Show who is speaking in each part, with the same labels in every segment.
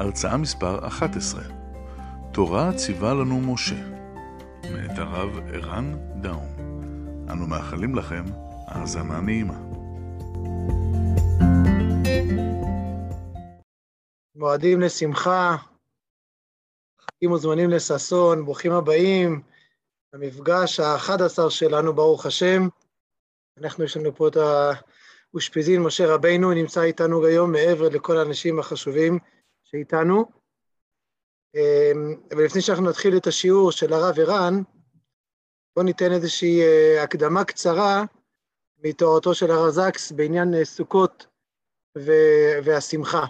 Speaker 1: הרצאה מספר 11 תורה ציווה לנו משה, מאת הרב ערן דאום. אנו מאחלים לכם האזנה נעימה.
Speaker 2: מועדים לשמחה, חגים וזמנים לששון, ברוכים הבאים למפגש ה-11 שלנו, ברוך השם. אנחנו, יש לנו פה את האושפיזין משה רבינו, נמצא איתנו היום מעבר לכל האנשים החשובים שאיתנו. אבל לפני שאנחנו נתחיל את השיעור של הרב ערן, בואו ניתן איזושהי אה, הקדמה קצרה מתורתו של הרב זקס בעניין אה, סוכות והשמחה.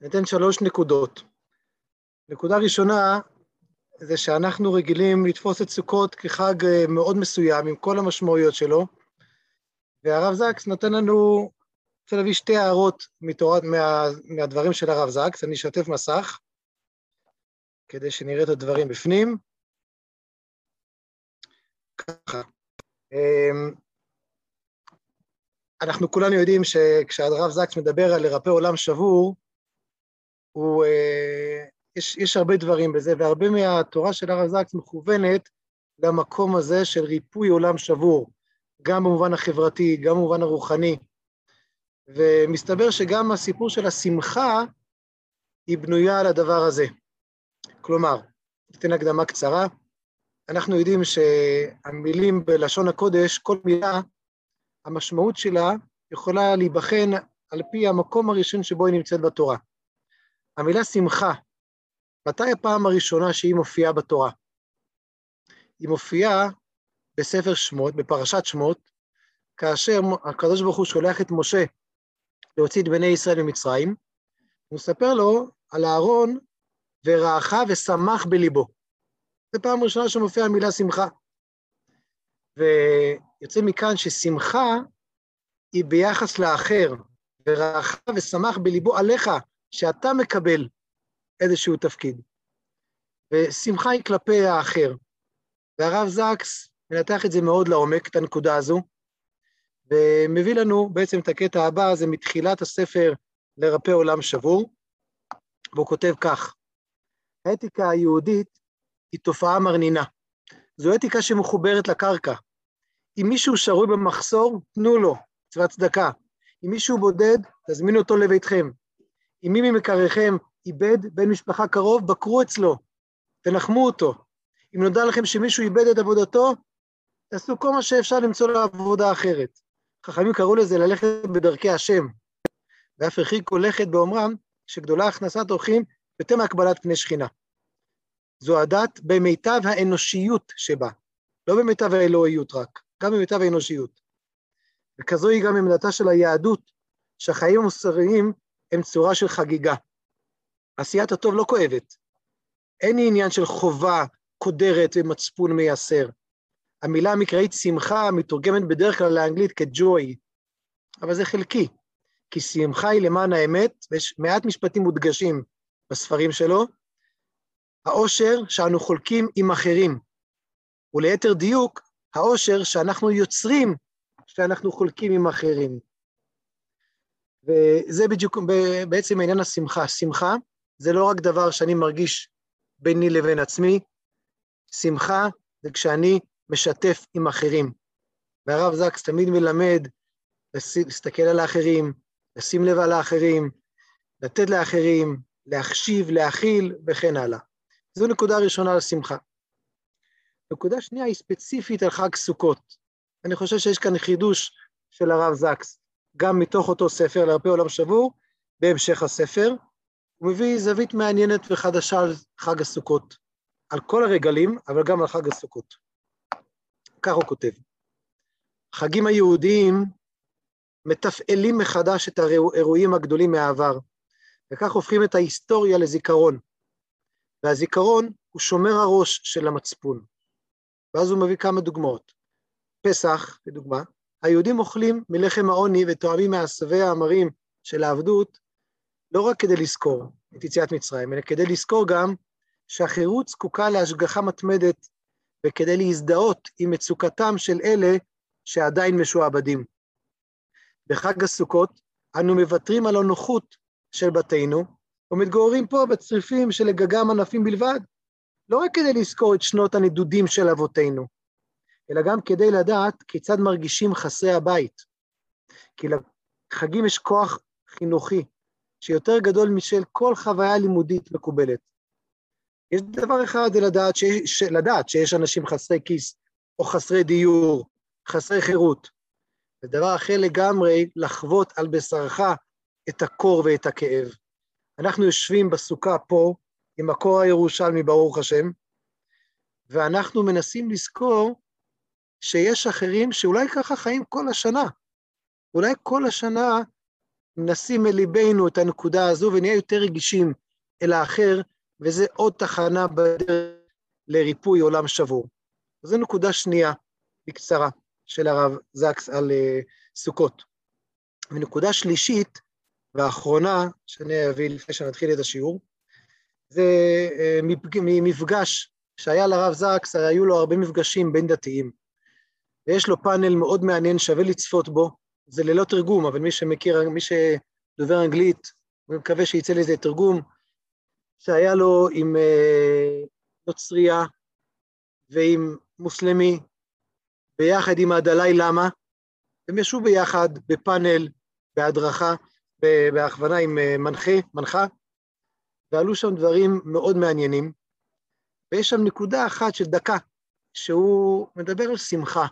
Speaker 2: ניתן שלוש נקודות. נקודה ראשונה זה שאנחנו רגילים לתפוס את סוכות כחג אה, מאוד מסוים, עם כל המשמעויות שלו, והרב זקס נותן לנו, רוצה להביא שתי הערות מתורת, מה, מהדברים של הרב זקס, אני אשתף מסך, כדי שנראה את הדברים בפנים. ככה. אמ, אנחנו כולנו יודעים שכשהרב זקס מדבר על לרפא עולם שבור, הוא, אה, יש, יש הרבה דברים בזה, והרבה מהתורה של הרב זקס מכוונת למקום הזה של ריפוי עולם שבור, גם במובן החברתי, גם במובן הרוחני. ומסתבר שגם הסיפור של השמחה היא בנויה על הדבר הזה. כלומר, ניתן הקדמה קצרה, אנחנו יודעים שהמילים בלשון הקודש, כל מילה, המשמעות שלה יכולה להיבחן על פי המקום הראשון שבו היא נמצאת בתורה. המילה שמחה, מתי הפעם הראשונה שהיא מופיעה בתורה? היא מופיעה בספר שמות, בפרשת שמות, כאשר הקדוש ברוך הוא שולח את משה להוציא את בני ישראל ממצרים, הוא מספר לו על אהרון ורעך ושמח בליבו. זו פעם ראשונה שמופיעה המילה שמחה. ויוצא מכאן ששמחה היא ביחס לאחר, ורעך ושמח בליבו עליך, שאתה מקבל איזשהו תפקיד. ושמחה היא כלפי האחר. והרב זקס מנתח את זה מאוד לעומק, את הנקודה הזו, ומביא לנו בעצם את הקטע הבא, זה מתחילת הספר לרפא עולם שבור, והוא כותב כך: האתיקה היהודית היא תופעה מרנינה. זו אתיקה שמחוברת לקרקע. אם מישהו שרוי במחסור, תנו לו, מצוות צדקה. אם מישהו בודד, תזמינו אותו לביתכם. אם מי ממכריכם איבד בן משפחה קרוב, בקרו אצלו, תנחמו אותו. אם נודע לכם שמישהו איבד את עבודתו, תעשו כל מה שאפשר למצוא לו עבודה אחרת. חכמים קראו לזה ללכת בדרכי השם, ואף הרחיקו לכת באומרם שגדולה הכנסת אורחים יותר מהקבלת פני שכינה. זו הדת במיטב האנושיות שבה, לא במיטב האלוהיות רק, גם במיטב האנושיות. וכזו היא גם עמדתה של היהדות, שהחיים המוסריים הם צורה של חגיגה. עשיית הטוב לא כואבת. אין עניין של חובה קודרת ומצפון מייסר. המילה המקראית שמחה מתורגמת בדרך כלל לאנגלית כג'וי, אבל זה חלקי, כי שמחה היא למען האמת, ויש מעט משפטים מודגשים בספרים שלו, העושר שאנו חולקים עם אחרים, וליתר דיוק, העושר שאנחנו יוצרים שאנחנו חולקים עם אחרים. וזה בדיוק בעצם עניין השמחה. שמחה זה לא רק דבר שאני מרגיש ביני לבין עצמי, שמחה זה כשאני משתף עם אחרים. והרב זקס תמיד מלמד להסתכל על האחרים, לשים לב על האחרים, לתת לאחרים, להחשיב, להכיל וכן הלאה. זו נקודה ראשונה לשמחה. נקודה שנייה היא ספציפית על חג סוכות. אני חושב שיש כאן חידוש של הרב זקס, גם מתוך אותו ספר, לרפא עולם שבור, בהמשך הספר, הוא מביא זווית מעניינת וחדשה על חג הסוכות, על כל הרגלים, אבל גם על חג הסוכות. כך הוא כותב: החגים היהודיים מתפעלים מחדש את האירועים הגדולים מהעבר, וכך הופכים את ההיסטוריה לזיכרון. והזיכרון הוא שומר הראש של המצפון. ואז הוא מביא כמה דוגמאות. פסח, לדוגמה, היהודים אוכלים מלחם העוני וטועמים מעשבי המרים של העבדות, לא רק כדי לזכור את יציאת מצרים, אלא כדי לזכור גם שהחירות זקוקה להשגחה מתמדת וכדי להזדהות עם מצוקתם של אלה שעדיין משועבדים. בחג הסוכות אנו מוותרים על הנוחות של בתינו ומתגוררים פה בצריפים שלגגם ענפים בלבד, לא רק כדי לזכור את שנות הנדודים של אבותינו, אלא גם כדי לדעת כיצד מרגישים חסרי הבית. כי לחגים יש כוח חינוכי שיותר גדול משל כל חוויה לימודית מקובלת. יש דבר אחד זה לדעת, שיש, לדעת שיש אנשים חסרי כיס, או חסרי דיור, חסרי חירות. ודבר אחר לגמרי, לחוות על בשרך את הקור ואת הכאב. אנחנו יושבים בסוכה פה, עם הקור הירושלמי, ברוך השם, ואנחנו מנסים לזכור שיש אחרים שאולי ככה חיים כל השנה. אולי כל השנה נשים אל ליבנו את הנקודה הזו ונהיה יותר רגישים אל האחר, וזה עוד תחנה בדרך לריפוי עולם שבור. זו נקודה שנייה, בקצרה, של הרב זקס על uh, סוכות. ונקודה שלישית והאחרונה שאני אביא לפני שנתחיל את השיעור, זה uh, מפגש שהיה לרב זקס, הרי היו לו הרבה מפגשים בין דתיים. ויש לו פאנל מאוד מעניין, שווה לצפות בו, זה ללא תרגום, אבל מי שמכיר, מי שדובר אנגלית, אני מקווה שיצא לזה תרגום, שהיה לו עם אה, נוצרייה ועם מוסלמי, ביחד עם הדלאי למה, הם ישבו ביחד בפאנל, בהדרכה, בהכוונה עם אה, מנחה, מנחה, ועלו שם דברים מאוד מעניינים, ויש שם נקודה אחת של דקה, שהוא מדבר על שמחה,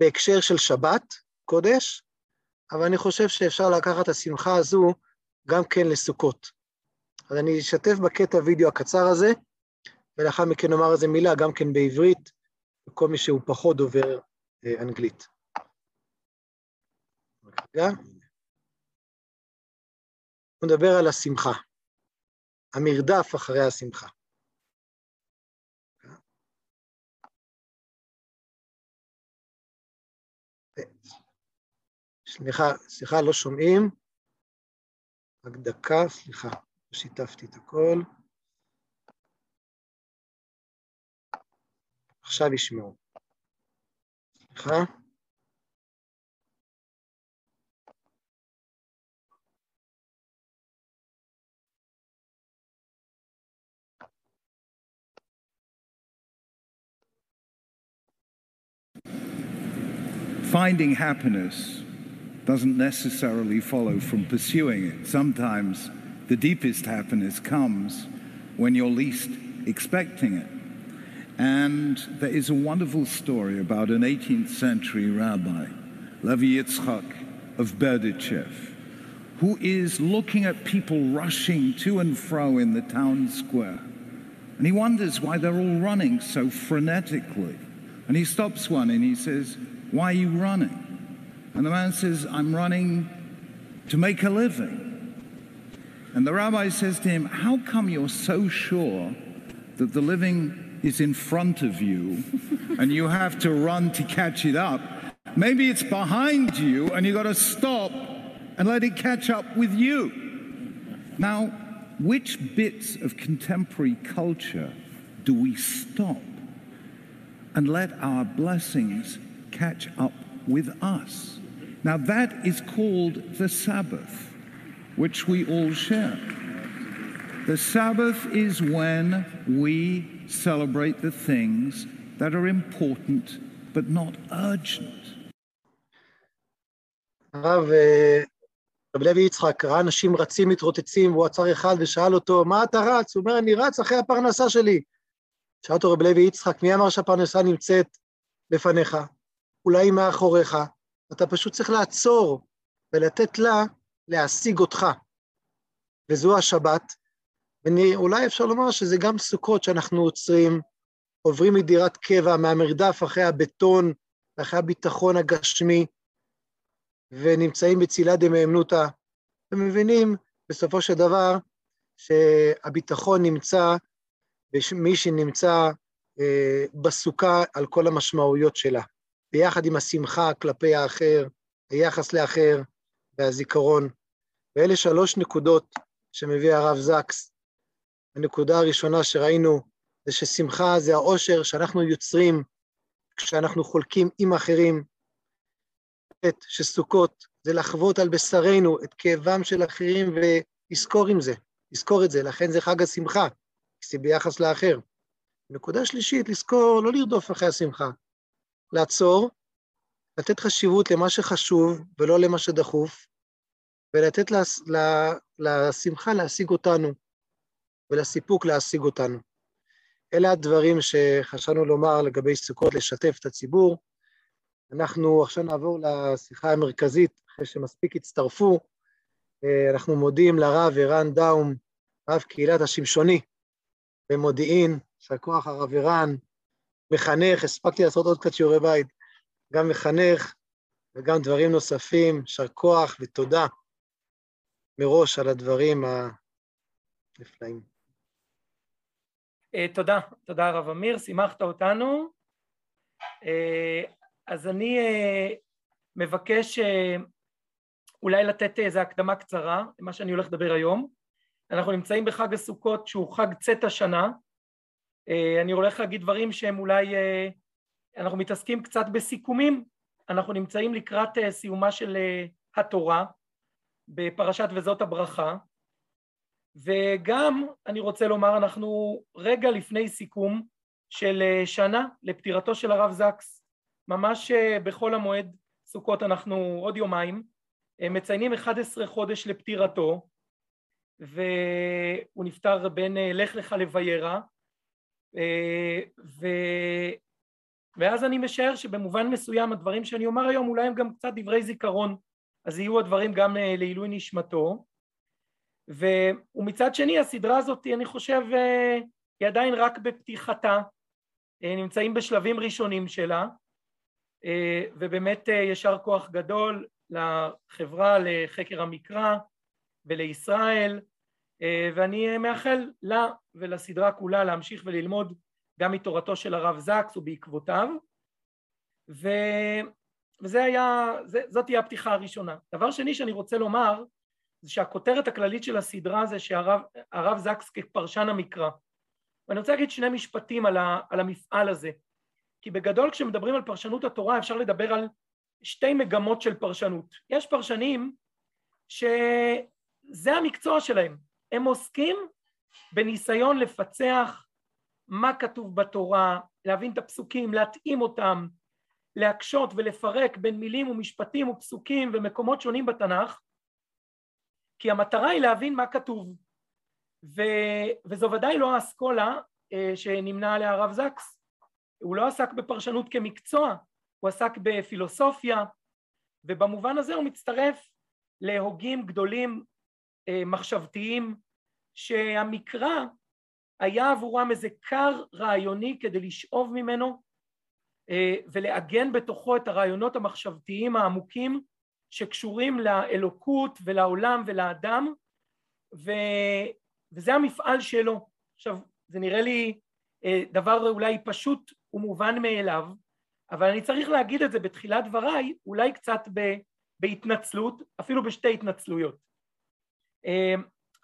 Speaker 2: בהקשר של שבת, קודש, אבל אני חושב שאפשר לקחת את השמחה הזו גם כן לסוכות. אז אני אשתף בקטע וידאו הקצר הזה, ולאחר מכן נאמר איזה מילה גם כן בעברית, לכל מי שהוא פחות דובר אה, אנגלית. רגע. הוא מדבר על השמחה, המרדף אחרי השמחה. סליחה, סליחה, לא שומעים. רק דקה, סליחה, שיתפתי את הכל. עכשיו ישמעו. סליחה.
Speaker 3: Finding happiness doesn't necessarily follow from pursuing it. Sometimes the deepest happiness comes when you're least expecting it. And there is a wonderful story about an 18th century rabbi, Levi Yitzchak of Berdichev, who is looking at people rushing to and fro in the town square. And he wonders why they're all running so frenetically. And he stops one and he says, Why are you running? And the man says, I'm running to make a living. And the rabbi says to him, How come you're so sure that the living is in front of you and you have to run to catch it up? Maybe it's behind you and you've got to stop and let it catch up with you. Now, which bits of contemporary culture do we stop and let our blessings catch up with us? Now, that is called the Sabbath, which we all share. The Sabbath is when we celebrate the things that are important but not urgent.
Speaker 2: הרב רב לוי יצחק ראה אנשים רצים מתרוצצים, והוא עצר אחד ושאל אותו, מה אתה רץ? הוא אומר, אני רץ אחרי הפרנסה שלי. שאל אותו רב לוי יצחק, מי אמר שהפרנסה נמצאת לפניך? אולי מאחוריך? אתה פשוט צריך לעצור ולתת לה להשיג אותך. וזו השבת, ואולי אפשר לומר שזה גם סוכות שאנחנו עוצרים, עוברים מדירת קבע, מהמרדף אחרי הבטון, אחרי הביטחון הגשמי, ונמצאים בצילה דמהמנותא, ומבינים בסופו של דבר שהביטחון נמצא במי שנמצא אה, בסוכה על כל המשמעויות שלה, ביחד עם השמחה כלפי האחר, היחס לאחר והזיכרון. ואלה שלוש נקודות שמביא הרב זקס. הנקודה הראשונה שראינו זה ששמחה זה העושר שאנחנו יוצרים כשאנחנו חולקים עם אחרים. שסוכות זה לחוות על בשרנו את כאבם של אחרים ולזכור עם זה, לזכור את זה, לכן זה חג השמחה, זה ביחס לאחר. נקודה שלישית, לזכור, לא לרדוף אחרי השמחה, לעצור, לתת חשיבות למה שחשוב ולא למה שדחוף, ולתת לס, לשמחה להשיג אותנו, ולסיפוק להשיג אותנו. אלה הדברים שחשבנו לומר לגבי סוכות, לשתף את הציבור. אנחנו עכשיו נעבור לשיחה המרכזית, אחרי שמספיק הצטרפו. אה, אנחנו מודים לרב ערן דאום, רב קהילת השמשוני במודיעין, יישר כוח הרב ערן, מחנך, הספקתי לעשות עוד קצת שיעורי בית, גם מחנך וגם דברים נוספים, יישר כוח ותודה מראש על הדברים הנפלאים.
Speaker 4: אה, תודה, תודה הרב אמיר, שימחת אותנו. אה, אז אני אה, מבקש אולי לתת איזו הקדמה קצרה למה שאני הולך לדבר היום. אנחנו נמצאים בחג הסוכות שהוא חג צאת השנה. אני הולך להגיד דברים שהם אולי, אנחנו מתעסקים קצת בסיכומים. אנחנו נמצאים לקראת סיומה של התורה בפרשת וזאת הברכה. וגם אני רוצה לומר אנחנו רגע לפני סיכום של אה, שנה לפטירתו של הרב זקס. ממש אה, בחול המועד סוכות אנחנו עוד יומיים אה, מציינים 11 חודש לפטירתו והוא נפטר בין לך לך לביירה ו... ואז אני משער שבמובן מסוים הדברים שאני אומר היום אולי הם גם קצת דברי זיכרון אז יהיו הדברים גם לעילוי נשמתו. ומצד שני הסדרה הזאת אני חושב אה, היא עדיין רק בפתיחתה, אה, נמצאים בשלבים ראשונים שלה. אה, ובאמת יישר כוח גדול לחברה לחקר המקרא ולישראל. ואני מאחל לה ולסדרה כולה להמשיך וללמוד גם מתורתו של הרב זקס ובעקבותיו. ו... וזה היה, זאת תהיה הפתיחה הראשונה. דבר שני שאני רוצה לומר זה שהכותרת הכללית של הסדרה זה שהרב זקס כפרשן המקרא. ואני רוצה להגיד שני משפטים על, ה, על המפעל הזה. כי בגדול כשמדברים על פרשנות התורה אפשר לדבר על שתי מגמות של פרשנות. יש פרשנים שזה המקצוע שלהם, הם עוסקים בניסיון לפצח מה כתוב בתורה, להבין את הפסוקים, להתאים אותם, להקשות ולפרק בין מילים ומשפטים ופסוקים ומקומות שונים בתנ"ך, כי המטרה היא להבין מה כתוב. ו, וזו ודאי לא האסכולה אה, שנמנה עליה הרב זקס. הוא לא עסק בפרשנות כמקצוע הוא עסק בפילוסופיה ובמובן הזה הוא מצטרף להוגים גדולים אה, מחשבתיים שהמקרא היה עבורם איזה כר רעיוני כדי לשאוב ממנו ולעגן בתוכו את הרעיונות המחשבתיים העמוקים שקשורים לאלוקות ולעולם ולאדם ו... וזה המפעל שלו. עכשיו זה נראה לי אה, דבר אולי פשוט ומובן מאליו אבל אני צריך להגיד את זה בתחילת דבריי אולי קצת ב... בהתנצלות אפילו בשתי התנצלויות. אה,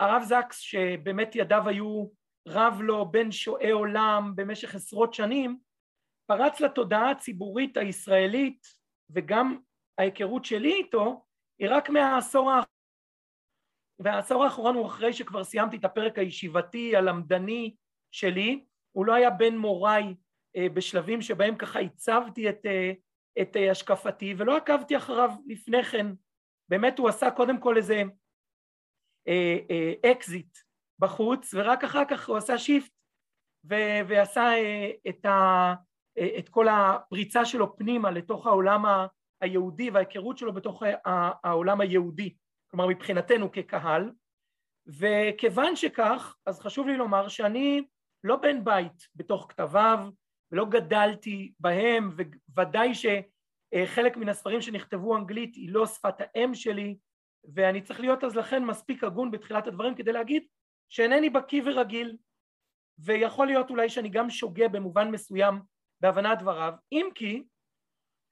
Speaker 4: הרב זקס שבאמת ידיו היו רב לו בין שועי עולם במשך עשרות שנים פרץ לתודעה הציבורית הישראלית וגם ההיכרות שלי איתו היא רק מהעשור האחרון והעשור האחרון הוא אחרי שכבר סיימתי את הפרק הישיבתי הלמדני שלי. הוא לא היה בין מוריי אה, בשלבים שבהם ככה הצבתי את, אה, את אה, השקפתי ולא עקבתי אחריו לפני כן. באמת הוא עשה קודם כל איזה אקזיט בחוץ ורק אחר כך הוא עשה shift ועשה את, ה, את כל הפריצה שלו פנימה לתוך העולם היהודי וההיכרות שלו בתוך העולם היהודי, כלומר מבחינתנו כקהל, וכיוון שכך, אז חשוב לי לומר שאני לא בן בית בתוך כתביו, ולא גדלתי בהם, וודאי שחלק מן הספרים שנכתבו אנגלית היא לא שפת האם שלי, ואני צריך להיות אז לכן מספיק הגון בתחילת הדברים כדי להגיד שאינני בקיא ורגיל, ויכול להיות אולי שאני גם שוגה במובן מסוים בהבנת דבריו, אם כי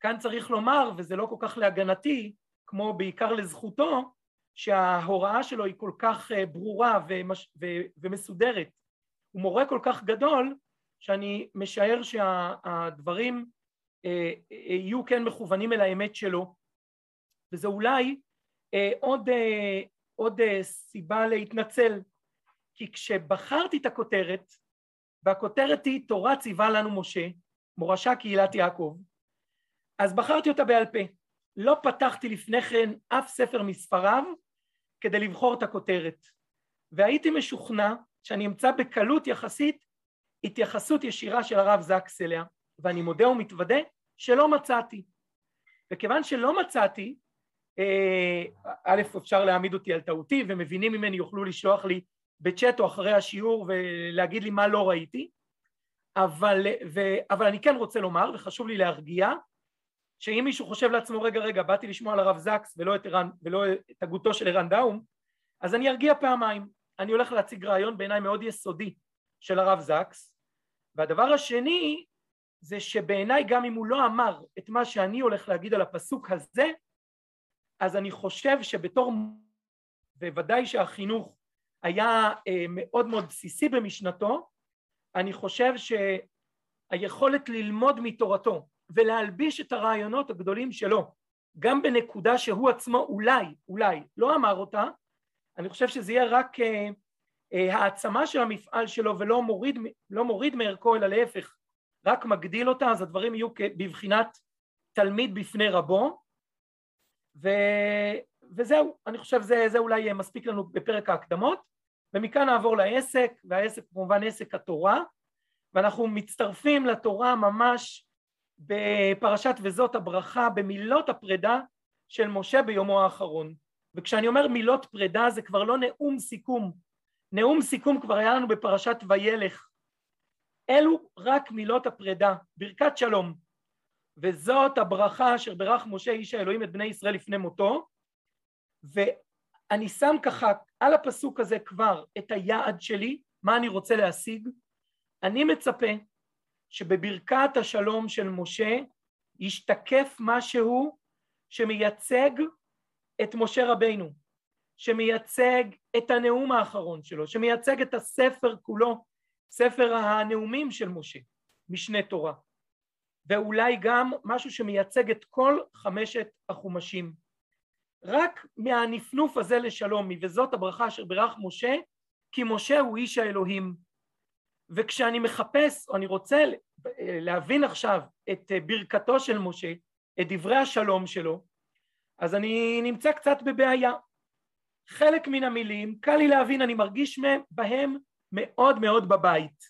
Speaker 4: כאן צריך לומר, וזה לא כל כך להגנתי, כמו בעיקר לזכותו, שההוראה שלו היא כל כך אה, ברורה ומש... ו... ומסודרת. הוא מורה כל כך גדול, שאני משער שהדברים אה, אה, יהיו כן מכוונים אל האמת שלו, וזה אולי עוד, עוד סיבה להתנצל, כי כשבחרתי את הכותרת, והכותרת היא תורה ציווה לנו משה, מורשה קהילת יעקב, אז בחרתי אותה בעל פה. לא פתחתי לפני כן אף ספר מספריו כדי לבחור את הכותרת, והייתי משוכנע שאני אמצא בקלות יחסית התייחסות ישירה של הרב זקס אליה, ואני מודה ומתוודה שלא מצאתי. וכיוון שלא מצאתי, אה, א', אפשר להעמיד אותי על טעותי, ומבינים ממני יוכלו לשלוח לי בצ'אט או אחרי השיעור ולהגיד לי מה לא ראיתי, אבל, ו, אבל אני כן רוצה לומר, וחשוב לי להרגיע, שאם מישהו חושב לעצמו, רגע, רגע, באתי לשמוע על הרב זקס ולא את, ערן, ולא את הגותו של ערן דאום, אז אני ארגיע פעמיים. אני הולך להציג רעיון בעיניי מאוד יסודי של הרב זקס, והדבר השני זה שבעיניי גם אם הוא לא אמר את מה שאני הולך להגיד על הפסוק הזה, אז אני חושב שבתור, בוודאי שהחינוך היה אה, מאוד מאוד בסיסי במשנתו, אני חושב שהיכולת ללמוד מתורתו ולהלביש את הרעיונות הגדולים שלו גם בנקודה שהוא עצמו אולי, אולי לא אמר אותה, אני חושב שזה יהיה רק אה, אה, העצמה של המפעל שלו ולא מוריד, לא מוריד מערכו אלא להפך, רק מגדיל אותה, אז הדברים יהיו בבחינת תלמיד בפני רבו. ו, וזהו, אני חושב שזה אולי מספיק לנו בפרק ההקדמות ומכאן נעבור לעסק, והעסק כמובן עסק התורה ואנחנו מצטרפים לתורה ממש בפרשת וזאת הברכה במילות הפרידה של משה ביומו האחרון. וכשאני אומר מילות פרידה זה כבר לא נאום סיכום, נאום סיכום כבר היה לנו בפרשת וילך. אלו רק מילות הפרידה, ברכת שלום. וזאת הברכה אשר ברך משה איש האלוהים את בני ישראל לפני מותו, ואני שם ככה על הפסוק הזה כבר את היעד שלי, מה אני רוצה להשיג. אני מצפה שבברכת השלום של משה ישתקף משהו שמייצג את משה רבינו, שמייצג את הנאום האחרון שלו, שמייצג את הספר כולו, ספר הנאומים של משה, משנה תורה, ואולי גם משהו שמייצג את כל חמשת החומשים. רק מהנפנוף הזה לשלום, וזאת הברכה אשר ברך משה, כי משה הוא איש האלוהים. וכשאני מחפש, או אני רוצה להבין עכשיו את ברכתו של משה, את דברי השלום שלו, אז אני נמצא קצת בבעיה. חלק מן המילים, קל לי להבין, אני מרגיש בהם מאוד מאוד בבית.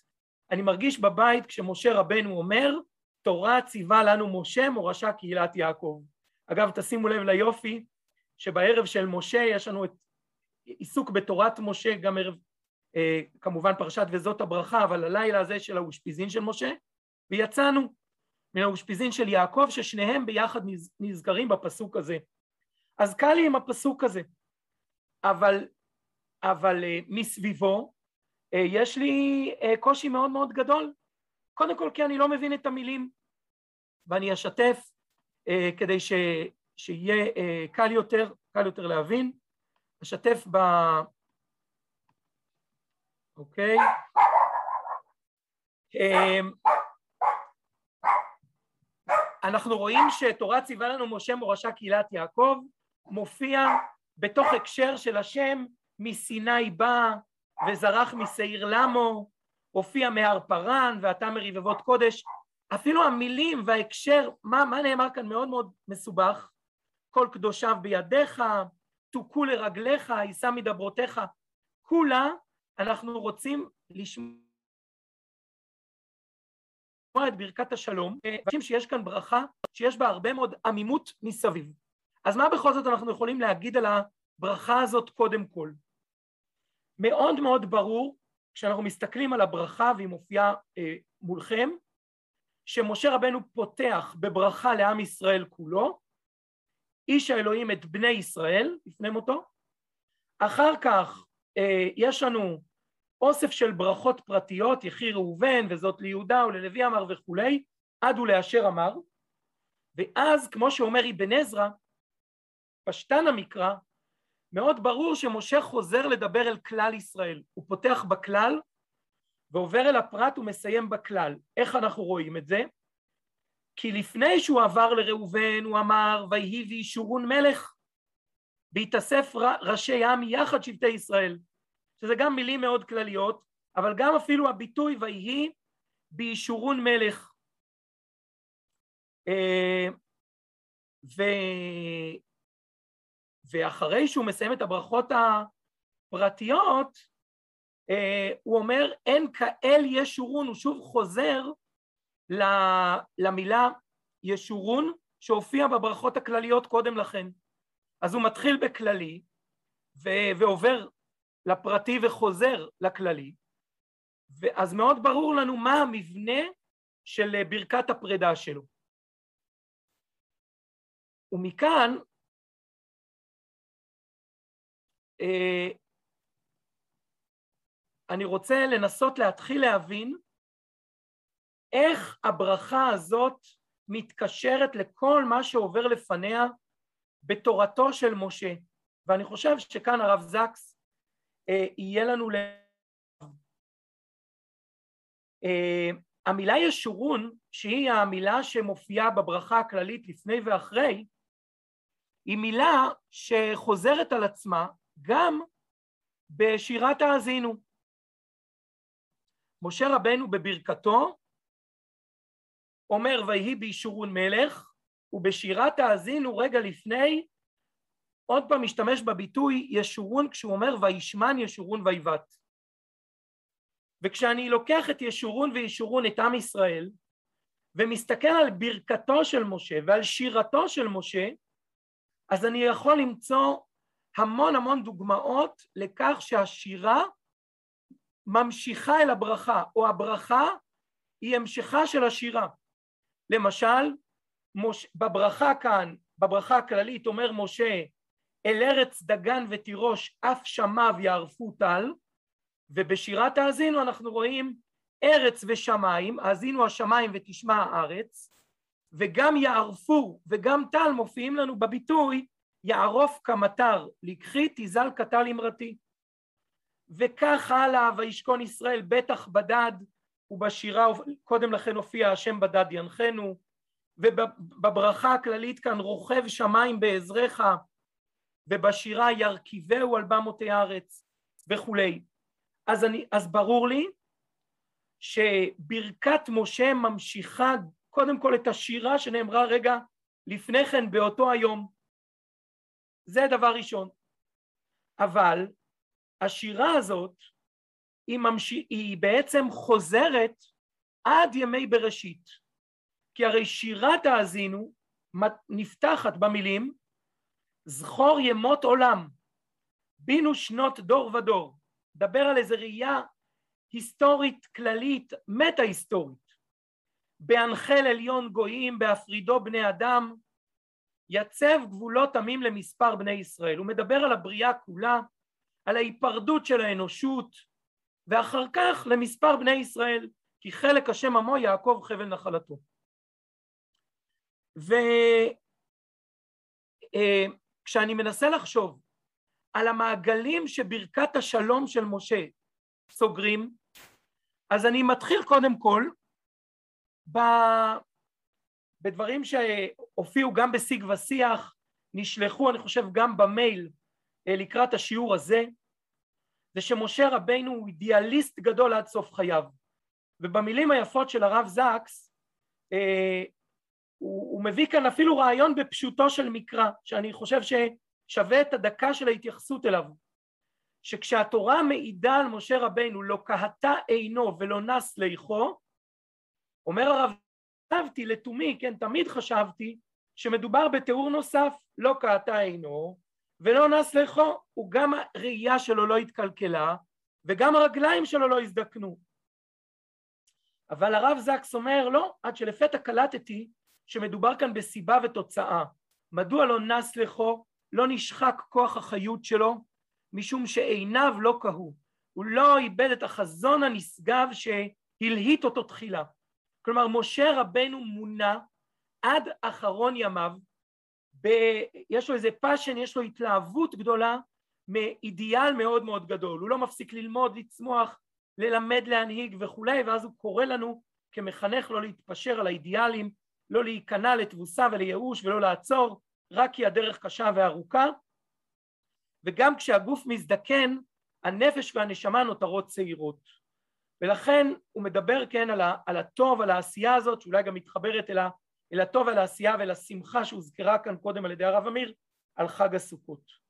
Speaker 4: אני מרגיש בבית כשמשה רבנו אומר, תורה ציווה לנו משה, מורשה קהילת יעקב. אגב, תשימו לב ליופי, שבערב של משה יש לנו את עיסוק בתורת משה, גם ערב, אה, כמובן פרשת וזאת הברכה, אבל הלילה הזה של האושפיזין של משה, ויצאנו מן האושפיזין של יעקב, ששניהם ביחד נזכרים בפסוק הזה. אז קל לי עם הפסוק הזה, אבל, אבל אה, מסביבו אה, יש לי אה, קושי מאוד מאוד גדול, קודם כל כי אני לא מבין את המילים, ואני אשתף כדי ש, שיהיה קל יותר, קל יותר להבין, אשתף ב... אוקיי? אנחנו רואים שתורה ציווה לנו משה מורשה קהילת יעקב, מופיע בתוך הקשר של השם מסיני בא וזרח משעיר למו, הופיע מהר פרן ואתה מרבבות קודש, אפילו המילים וההקשר, מה, מה נאמר כאן מאוד מאוד מסובך, כל קדושיו בידיך, תוכו לרגליך, יישא מדברותיך, כולה אנחנו רוצים לשמוע את ברכת השלום, שיש כאן ברכה שיש בה הרבה מאוד עמימות מסביב. אז מה בכל זאת אנחנו יכולים להגיד על הברכה הזאת קודם כל? מאוד מאוד ברור, כשאנחנו מסתכלים על הברכה והיא מופיעה אה, מולכם, שמשה רבנו פותח בברכה לעם ישראל כולו, איש האלוהים את בני ישראל לפני מותו, אחר כך אה, יש לנו אוסף של ברכות פרטיות, יחי ראובן וזאת ליהודה וללוי אמר וכולי, עד ולאשר אמר, ואז כמו שאומר אבן עזרא, פשטן המקרא, מאוד ברור שמשה חוזר לדבר אל כלל ישראל, הוא פותח בכלל ועובר אל הפרט ומסיים בכלל. איך אנחנו רואים את זה? כי לפני שהוא עבר לראובן הוא אמר ויהי וישורון מלך בהתאסף ראשי עם יחד שבטי ישראל. שזה גם מילים מאוד כלליות אבל גם אפילו הביטוי ויהי בישורון מלך. אה, ו... ואחרי שהוא מסיים את הברכות הפרטיות אה, הוא אומר אין כאל ישורון הוא שוב חוזר למילה ישורון שהופיע בברכות הכלליות קודם לכן. אז הוא מתחיל בכללי ועובר לפרטי וחוזר לכללי, ואז מאוד ברור לנו מה המבנה של ברכת הפרידה שלו. ומכאן אה, אני רוצה לנסות להתחיל להבין איך הברכה הזאת מתקשרת לכל מה שעובר לפניה בתורתו של משה. ואני חושב שכאן הרב זקס אה, יהיה לנו ל... אה, המילה ישורון, שהיא המילה שמופיעה בברכה הכללית לפני ואחרי, היא מילה שחוזרת על עצמה גם בשירת האזינו. משה רבנו בברכתו אומר ויהי בישורון מלך, ובשירת האזינו רגע לפני, עוד פעם משתמש בביטוי ישורון כשהוא אומר וישמן ישורון ויבט. וכשאני לוקח את ישורון וישורון את עם ישראל, ומסתכל על ברכתו של משה ועל שירתו של משה, אז אני יכול למצוא המון המון דוגמאות לכך שהשירה ממשיכה אל הברכה, או הברכה היא המשכה של השירה. למשל, מש... בברכה כאן, בברכה הכללית אומר משה אל ארץ דגן ותירוש אף שמיו יערפו טל ובשירת האזינו אנחנו רואים ארץ ושמיים, האזינו השמיים ותשמע הארץ וגם יערפו וגם טל מופיעים לנו בביטוי יערוף כמטר לקחי תזל קטל אמרתי וכך הלאה וישכון ישראל בטח בדד ובשירה קודם לכן הופיע השם בדד ינחנו ובברכה הכללית כאן רוכב שמיים בעזרך ובשירה ירכיבהו על במותי הארץ וכולי. אז, אני, אז ברור לי שברכת משה ממשיכה קודם כל את השירה שנאמרה רגע לפני כן באותו היום. זה דבר ראשון. אבל השירה הזאת היא, ממש... היא בעצם חוזרת עד ימי בראשית. כי הרי שירת האזינו נפתחת במילים זכור ימות עולם, בינו שנות דור ודור. דבר על איזו ראייה היסטורית כללית, מטה-היסטורית. בהנחל עליון גויים, בהפרידו בני אדם, יצב גבולות עמים למספר בני ישראל. הוא מדבר על הבריאה כולה, על ההיפרדות של האנושות, ואחר כך למספר בני ישראל, כי חלק השם עמו יעקב חבל נחלתו. וכשאני מנסה לחשוב על המעגלים שברכת השלום של משה סוגרים, אז אני מתחיל קודם כל ב... בדברים שהופיעו גם בשיג ושיח, נשלחו אני חושב גם במייל אה, לקראת השיעור הזה, זה שמשה רבינו הוא אידיאליסט גדול עד סוף חייו. ובמילים היפות של הרב זקס, אה, הוא, הוא מביא כאן אפילו רעיון בפשוטו של מקרא, שאני חושב ששווה את הדקה של ההתייחסות אליו. שכשהתורה מעידה על משה רבינו לא קהתה עינו ולא נס ליחו, אומר הרב, חשבתי לתומי, כן, תמיד חשבתי שמדובר בתיאור נוסף, לא קהתה עינו ולא נס ליחו, הוא גם הראייה שלו לא התקלקלה וגם הרגליים שלו לא הזדקנו. אבל הרב זקס אומר לא, עד שלפתע קלטתי שמדובר כאן בסיבה ותוצאה. מדוע לא נס לחו, לא נשחק כוח החיות שלו, משום שעיניו לא כהו, הוא לא איבד את החזון הנשגב שהלהיט אותו תחילה. כלומר, משה רבנו מונע עד אחרון ימיו, ב... יש לו איזה passion, יש לו התלהבות גדולה מאידיאל מאוד מאוד גדול. הוא לא מפסיק ללמוד, לצמוח, ללמד, להנהיג וכולי, ואז הוא קורא לנו כמחנך לא להתפשר על האידיאלים, לא להיכנע לתבוסה ולייאוש ולא לעצור, רק כי הדרך קשה וארוכה. וגם כשהגוף מזדקן, הנפש והנשמה נותרות צעירות. ולכן הוא מדבר כן על, ה, על הטוב, על העשייה הזאת, שאולי גם מתחברת אל, ה, אל הטוב, על העשייה ואל השמחה שהוזכרה כאן קודם על ידי הרב אמיר, על חג הסוכות.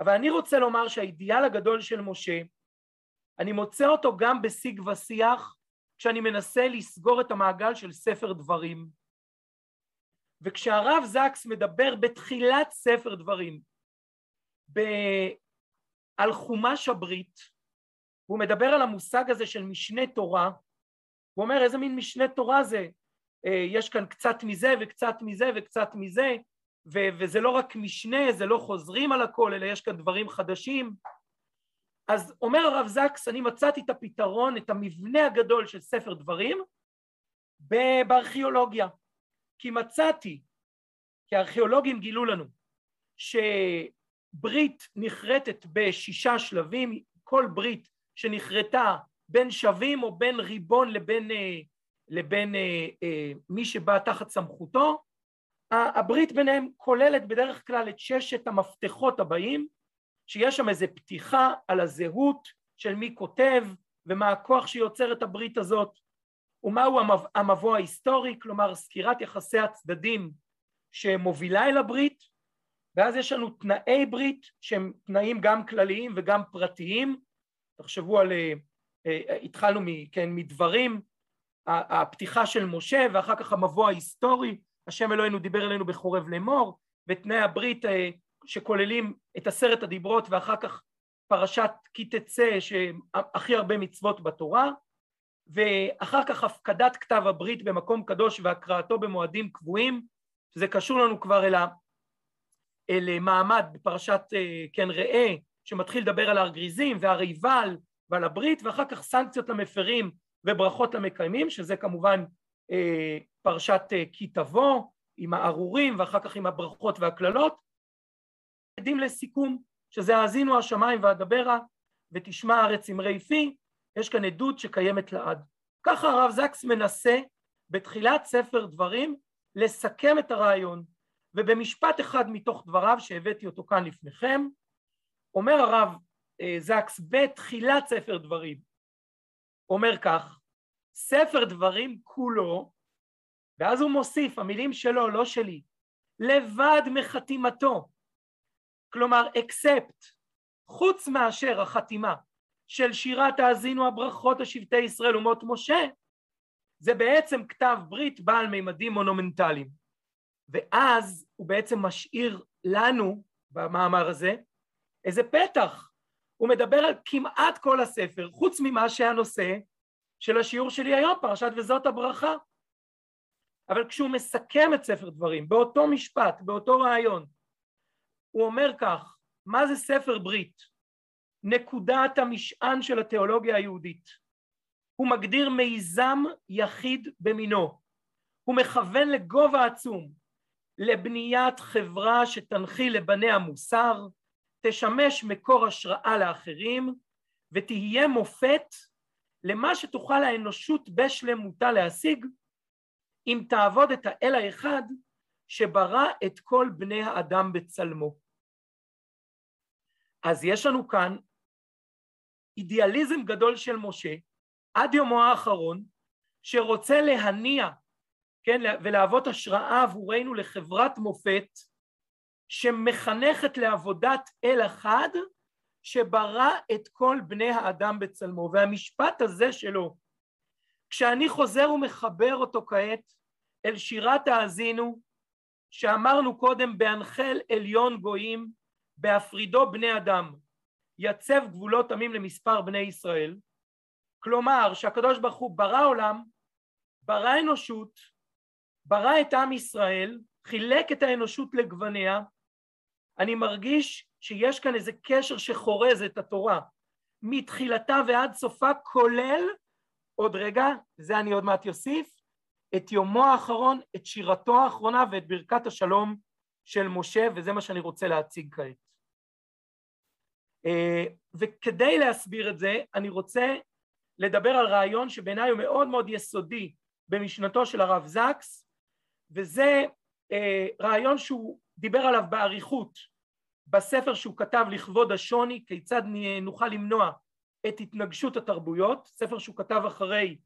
Speaker 4: אבל אני רוצה לומר שהאידיאל הגדול של משה, אני מוצא אותו גם בשיג ושיח, כשאני מנסה לסגור את המעגל של ספר דברים. וכשהרב זקס מדבר בתחילת ספר דברים, ב... על חומש הברית, הוא מדבר על המושג הזה של משנה תורה, הוא אומר איזה מין משנה תורה זה, יש כאן קצת מזה וקצת מזה וקצת מזה, ו- וזה לא רק משנה, זה לא חוזרים על הכל, אלא יש כאן דברים חדשים. אז אומר הרב זקס, אני מצאתי את הפתרון, את המבנה הגדול של ספר דברים, בארכיאולוגיה. כי מצאתי, כי הארכיאולוגים גילו לנו, שברית נחרטת בשישה שלבים, כל ברית שנכרתה בין שווים או בין ריבון לבין, אה, לבין אה, אה, מי שבא תחת סמכותו, הברית ביניהם כוללת בדרך כלל את ששת המפתחות הבאים, שיש שם איזה פתיחה על הזהות של מי כותב ומה הכוח שיוצר את הברית הזאת ומהו המבוא ההיסטורי, כלומר סקירת יחסי הצדדים שמובילה אל הברית, ואז יש לנו תנאי ברית שהם תנאים גם כלליים וגם פרטיים, תחשבו על, אה, אה, התחלנו כן, מדברים, הפתיחה של משה ואחר כך המבוא ההיסטורי, השם אלוהינו דיבר אלינו בחורב לאמור, ותנאי הברית אה, שכוללים את עשרת הדיברות ואחר כך פרשת כי תצא שהכי הרבה מצוות בתורה, ואחר כך הפקדת כתב הברית במקום קדוש והקראתו במועדים קבועים, שזה קשור לנו כבר אל, ה, אל מעמד בפרשת כן ראה, שמתחיל לדבר על הר גריזים והר עיבל ועל הברית, ואחר כך סנקציות למפרים וברכות למקיימים, שזה כמובן אה, פרשת אה, כי תבוא, עם הארורים ואחר כך עם הברכות והקללות. עדים לסיכום, שזה האזינו השמיים ואדברה ותשמע הארץ אמרי פי, יש כאן עדות שקיימת לעד. ככה הרב זקס מנסה בתחילת ספר דברים לסכם את הרעיון, ובמשפט אחד מתוך דבריו שהבאתי אותו כאן לפניכם, אומר הרב אה, זקס בתחילת ספר דברים, אומר כך, ספר דברים כולו, ואז הוא מוסיף, המילים שלו, לא שלי, לבד מחתימתו, כלומר אקספט, חוץ מאשר החתימה של שירת האזינו הברכות השבטי ישראל ומות משה, זה בעצם כתב ברית בעל מימדים מונומנטליים. ואז הוא בעצם משאיר לנו, במאמר הזה, איזה פתח. הוא מדבר על כמעט כל הספר, חוץ ממה שהנושא של השיעור שלי היום, פרשת וזאת הברכה. אבל כשהוא מסכם את ספר דברים, באותו משפט, באותו רעיון, הוא אומר כך, מה זה ספר ברית? נקודת המשען של התיאולוגיה היהודית. הוא מגדיר מיזם יחיד במינו. הוא מכוון לגובה עצום, לבניית חברה שתנחיל לבניה מוסר, תשמש מקור השראה לאחרים ותהיה מופת למה שתוכל האנושות בשלמותה להשיג אם תעבוד את האל האחד שברא את כל בני האדם בצלמו. אז יש לנו כאן אידיאליזם גדול של משה עד יומו האחרון שרוצה להניע כן, ולהוות השראה עבורנו לחברת מופת שמחנכת לעבודת אל אחד שברא את כל בני האדם בצלמו. והמשפט הזה שלו, כשאני חוזר ומחבר אותו כעת אל שירת האזינו, שאמרנו קודם בהנחל עליון גויים, בהפרידו בני אדם, יצב גבולות עמים למספר בני ישראל, כלומר שהקדוש ברוך הוא ברא עולם, ברא אנושות, ברא את עם ישראל, חילק את האנושות לגווניה, אני מרגיש שיש כאן איזה קשר שחורז את התורה מתחילתה ועד סופה, כולל, עוד רגע, זה אני עוד מעט יוסיף, את יומו האחרון, את שירתו האחרונה ואת ברכת השלום של משה, וזה מה שאני רוצה להציג כעת. אה, וכדי להסביר את זה, אני רוצה לדבר על רעיון שבעיניי הוא מאוד מאוד יסודי במשנתו של הרב זקס, וזה אה, רעיון שהוא דיבר עליו באריכות בספר שהוא כתב לכבוד השוני, כיצד נוכל למנוע את התנגשות התרבויות, ספר שהוא כתב אחרי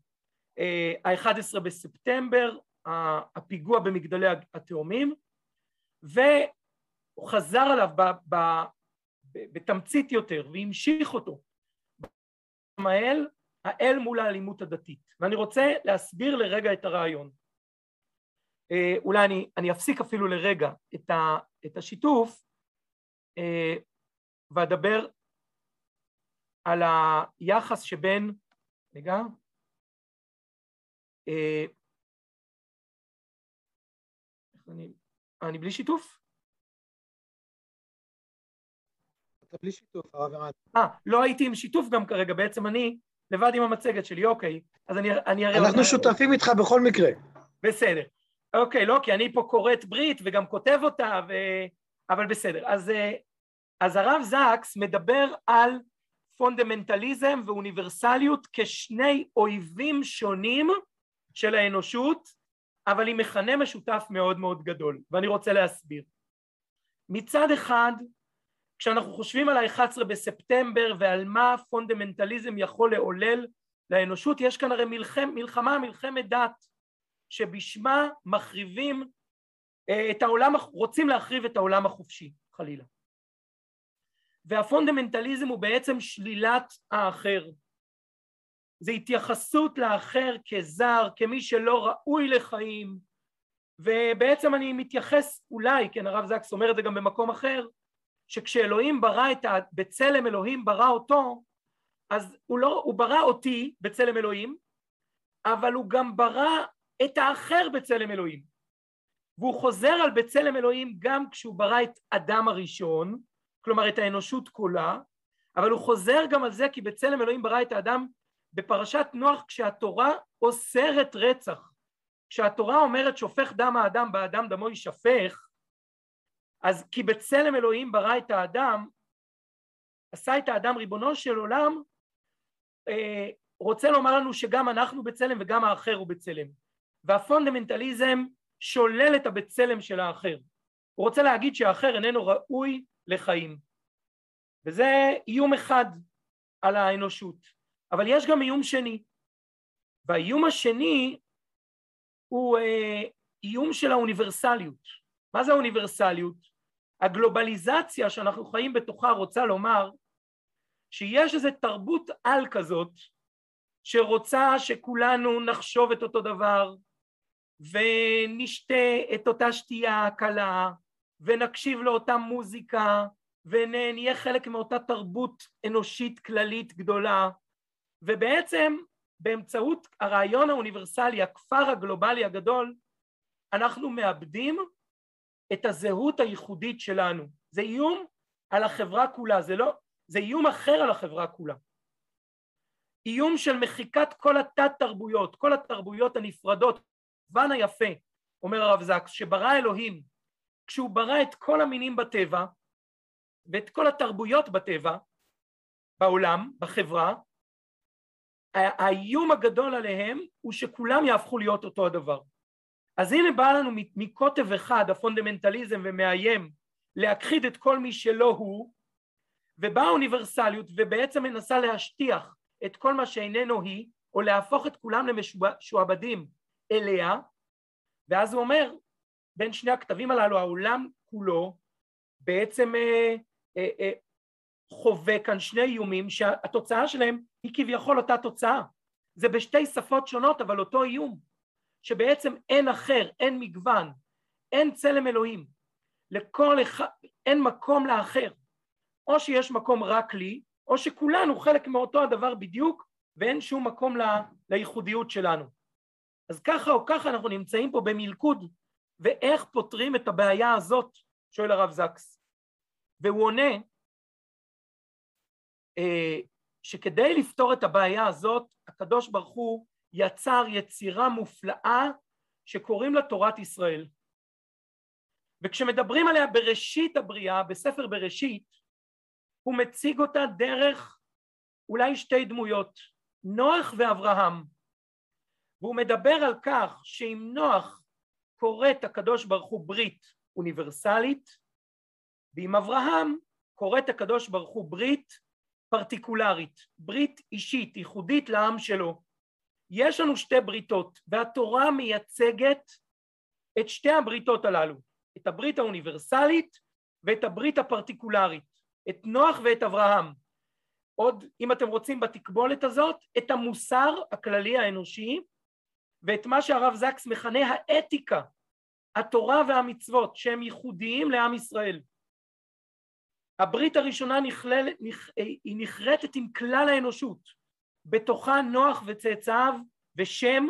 Speaker 4: ה-11 בספטמבר, הפיגוע במגדלי התאומים, והוא חזר עליו ב, ב, בתמצית יותר והמשיך אותו. האל, האל מול האלימות הדתית. ואני רוצה להסביר לרגע את הרעיון. אה, אולי אני, אני אפסיק אפילו לרגע את, ה, את השיתוף אה, ואדבר על היחס שבין, רגע, אה, אני, אני בלי שיתוף?
Speaker 2: אתה בלי שיתוף, הרב ירד.
Speaker 4: אה, לא הייתי עם שיתוף גם כרגע, בעצם אני לבד עם המצגת שלי, אוקיי. אז אני, אני
Speaker 2: אראה... אנחנו שותפים איתך בכל מקרה.
Speaker 4: בסדר. אוקיי, לא, כי אני פה קוראת ברית וגם כותב אותה, ו... אבל בסדר. אז, אה, אז הרב זקס מדבר על פונדמנטליזם ואוניברסליות כשני אויבים שונים של האנושות, אבל עם מכנה משותף מאוד מאוד גדול, ואני רוצה להסביר. מצד אחד, כשאנחנו חושבים על ה-11 בספטמבר ועל מה פונדמנטליזם יכול לעולל לאנושות, יש כאן הרי מלחמה, מלחמת דת, שבשמה מחריבים אה, את העולם, רוצים להחריב את העולם החופשי, חלילה. והפונדמנטליזם הוא בעצם שלילת האחר, זה התייחסות לאחר כזר, כמי שלא ראוי לחיים, ובעצם אני מתייחס אולי, כן הרב זקס אומר את זה גם במקום אחר, שכשאלוהים ברא את ה... בצלם אלוהים ברא אותו, אז הוא, לא, הוא ברא אותי בצלם אלוהים, אבל הוא גם ברא את האחר בצלם אלוהים. והוא חוזר על בצלם אלוהים גם כשהוא ברא את אדם הראשון, כלומר את האנושות כולה, אבל הוא חוזר גם על זה כי בצלם אלוהים ברא את האדם בפרשת נוח כשהתורה אוסרת רצח, כשהתורה אומרת שופך דם האדם באדם דמו יישפך, אז כי בצלם אלוהים ברא את האדם, עשה את האדם ריבונו של עולם, אה, רוצה לומר לנו שגם אנחנו בצלם וגם האחר הוא בצלם. והפונדמנטליזם שולל את הבצלם של האחר. הוא רוצה להגיד שהאחר איננו ראוי לחיים. וזה איום אחד על האנושות. אבל יש גם איום שני, והאיום השני הוא אה, איום של האוניברסליות. מה זה האוניברסליות? הגלובליזציה שאנחנו חיים בתוכה רוצה לומר שיש איזו תרבות על כזאת שרוצה שכולנו נחשוב את אותו דבר ונשתה את אותה שתייה קלה ונקשיב לאותה מוזיקה ונהיה חלק מאותה תרבות אנושית כללית גדולה ובעצם באמצעות הרעיון האוניברסלי, הכפר הגלובלי הגדול, אנחנו מאבדים את הזהות הייחודית שלנו. זה איום על החברה כולה, זה לא, זה איום אחר על החברה כולה. איום של מחיקת כל התת תרבויות, כל התרבויות הנפרדות, בן היפה, אומר הרב זקס, שברא אלוהים, כשהוא ברא את כל המינים בטבע ואת כל התרבויות בטבע, בעולם, בחברה, האיום הגדול עליהם הוא שכולם יהפכו להיות אותו הדבר. אז הנה בא לנו מקוטב אחד הפונדמנטליזם ומאיים להכחיד את כל מי שלא הוא, ובאה האוניברסליות ובעצם מנסה להשטיח את כל מה שאיננו היא, או להפוך את כולם למשועבדים אליה, ואז הוא אומר, בין שני הכתבים הללו העולם כולו בעצם אה, אה, אה, חווה כאן שני איומים שהתוצאה שלהם היא כביכול אותה תוצאה. זה בשתי שפות שונות אבל אותו איום, שבעצם אין אחר, אין מגוון, אין צלם אלוהים, לכל אחד, אין מקום לאחר, או שיש מקום רק לי, או שכולנו חלק מאותו הדבר בדיוק ואין שום מקום ל, לייחודיות שלנו. אז ככה או ככה אנחנו נמצאים פה במלכוד ואיך פותרים את הבעיה הזאת, שואל הרב זקס. והוא עונה אה, שכדי לפתור את הבעיה הזאת, הקדוש ברוך הוא יצר יצירה מופלאה שקוראים לה תורת ישראל. וכשמדברים עליה בראשית הבריאה, בספר בראשית, הוא מציג אותה דרך אולי שתי דמויות, נוח ואברהם. והוא מדבר על כך שאם נוח כורת הקדוש ברוך הוא ברית אוניברסלית, ועם אברהם כורת הקדוש ברוך הוא ברית פרטיקולרית, ברית אישית, ייחודית לעם שלו. יש לנו שתי בריתות, והתורה מייצגת את שתי הבריתות הללו, את הברית האוניברסלית ואת הברית הפרטיקולרית, את נוח ואת אברהם. עוד, אם אתם רוצים בתקבולת הזאת, את המוסר הכללי האנושי ואת מה שהרב זקס מכנה האתיקה, התורה והמצוות שהם ייחודיים לעם ישראל. הברית הראשונה נכלל, נכ, היא נחרטת עם כלל האנושות, בתוכה נוח וצאצאיו ושם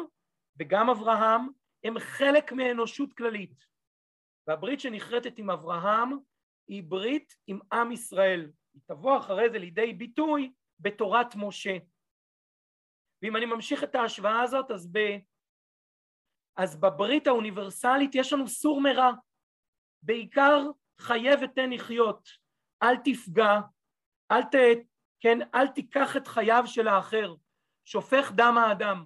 Speaker 4: וגם אברהם הם חלק מאנושות כללית. והברית שנחרטת עם אברהם היא ברית עם עם ישראל. היא תבוא אחרי זה לידי ביטוי בתורת משה. ואם אני ממשיך את ההשוואה הזאת, אז, ב, אז בברית האוניברסלית יש לנו סור מרע. בעיקר חיה ותן לחיות. אל תפגע, אל, ת, כן, אל תיקח את חייו של האחר, שופך דם האדם.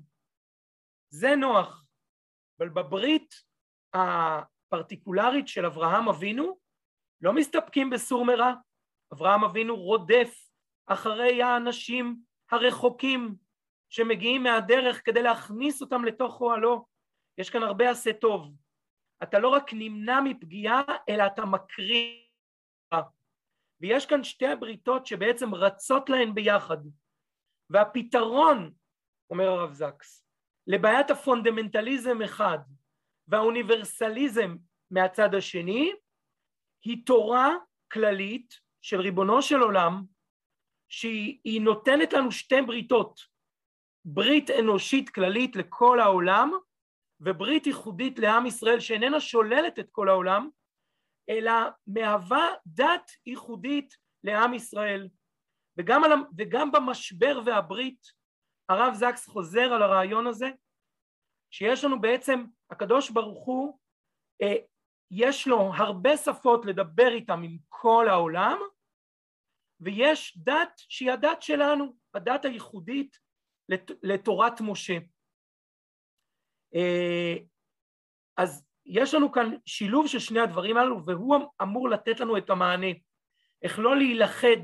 Speaker 4: זה נוח. אבל בברית הפרטיקולרית של אברהם אבינו, לא מסתפקים בסור מרע. אברהם אבינו רודף אחרי האנשים הרחוקים שמגיעים מהדרך כדי להכניס אותם לתוך אוהלו. יש כאן הרבה עשה טוב. אתה לא רק נמנע מפגיעה, אלא אתה מקריא. ויש כאן שתי הבריתות שבעצם רצות להן ביחד. והפתרון, אומר הרב זקס, לבעיית הפונדמנטליזם אחד והאוניברסליזם מהצד השני, היא תורה כללית של ריבונו של עולם, שהיא נותנת לנו שתי בריתות, ברית אנושית כללית לכל העולם, וברית ייחודית לעם ישראל שאיננה שוללת את כל העולם, אלא מהווה דת ייחודית לעם ישראל. וגם, על, וגם במשבר והברית, הרב זקס חוזר על הרעיון הזה, שיש לנו בעצם, הקדוש ברוך הוא, אה, יש לו הרבה שפות לדבר איתם עם כל העולם, ויש דת שהיא הדת שלנו, הדת הייחודית לת, לתורת משה. אה, אז יש לנו כאן שילוב של שני הדברים הללו, והוא אמור לתת לנו את המענה. איך לא להילכד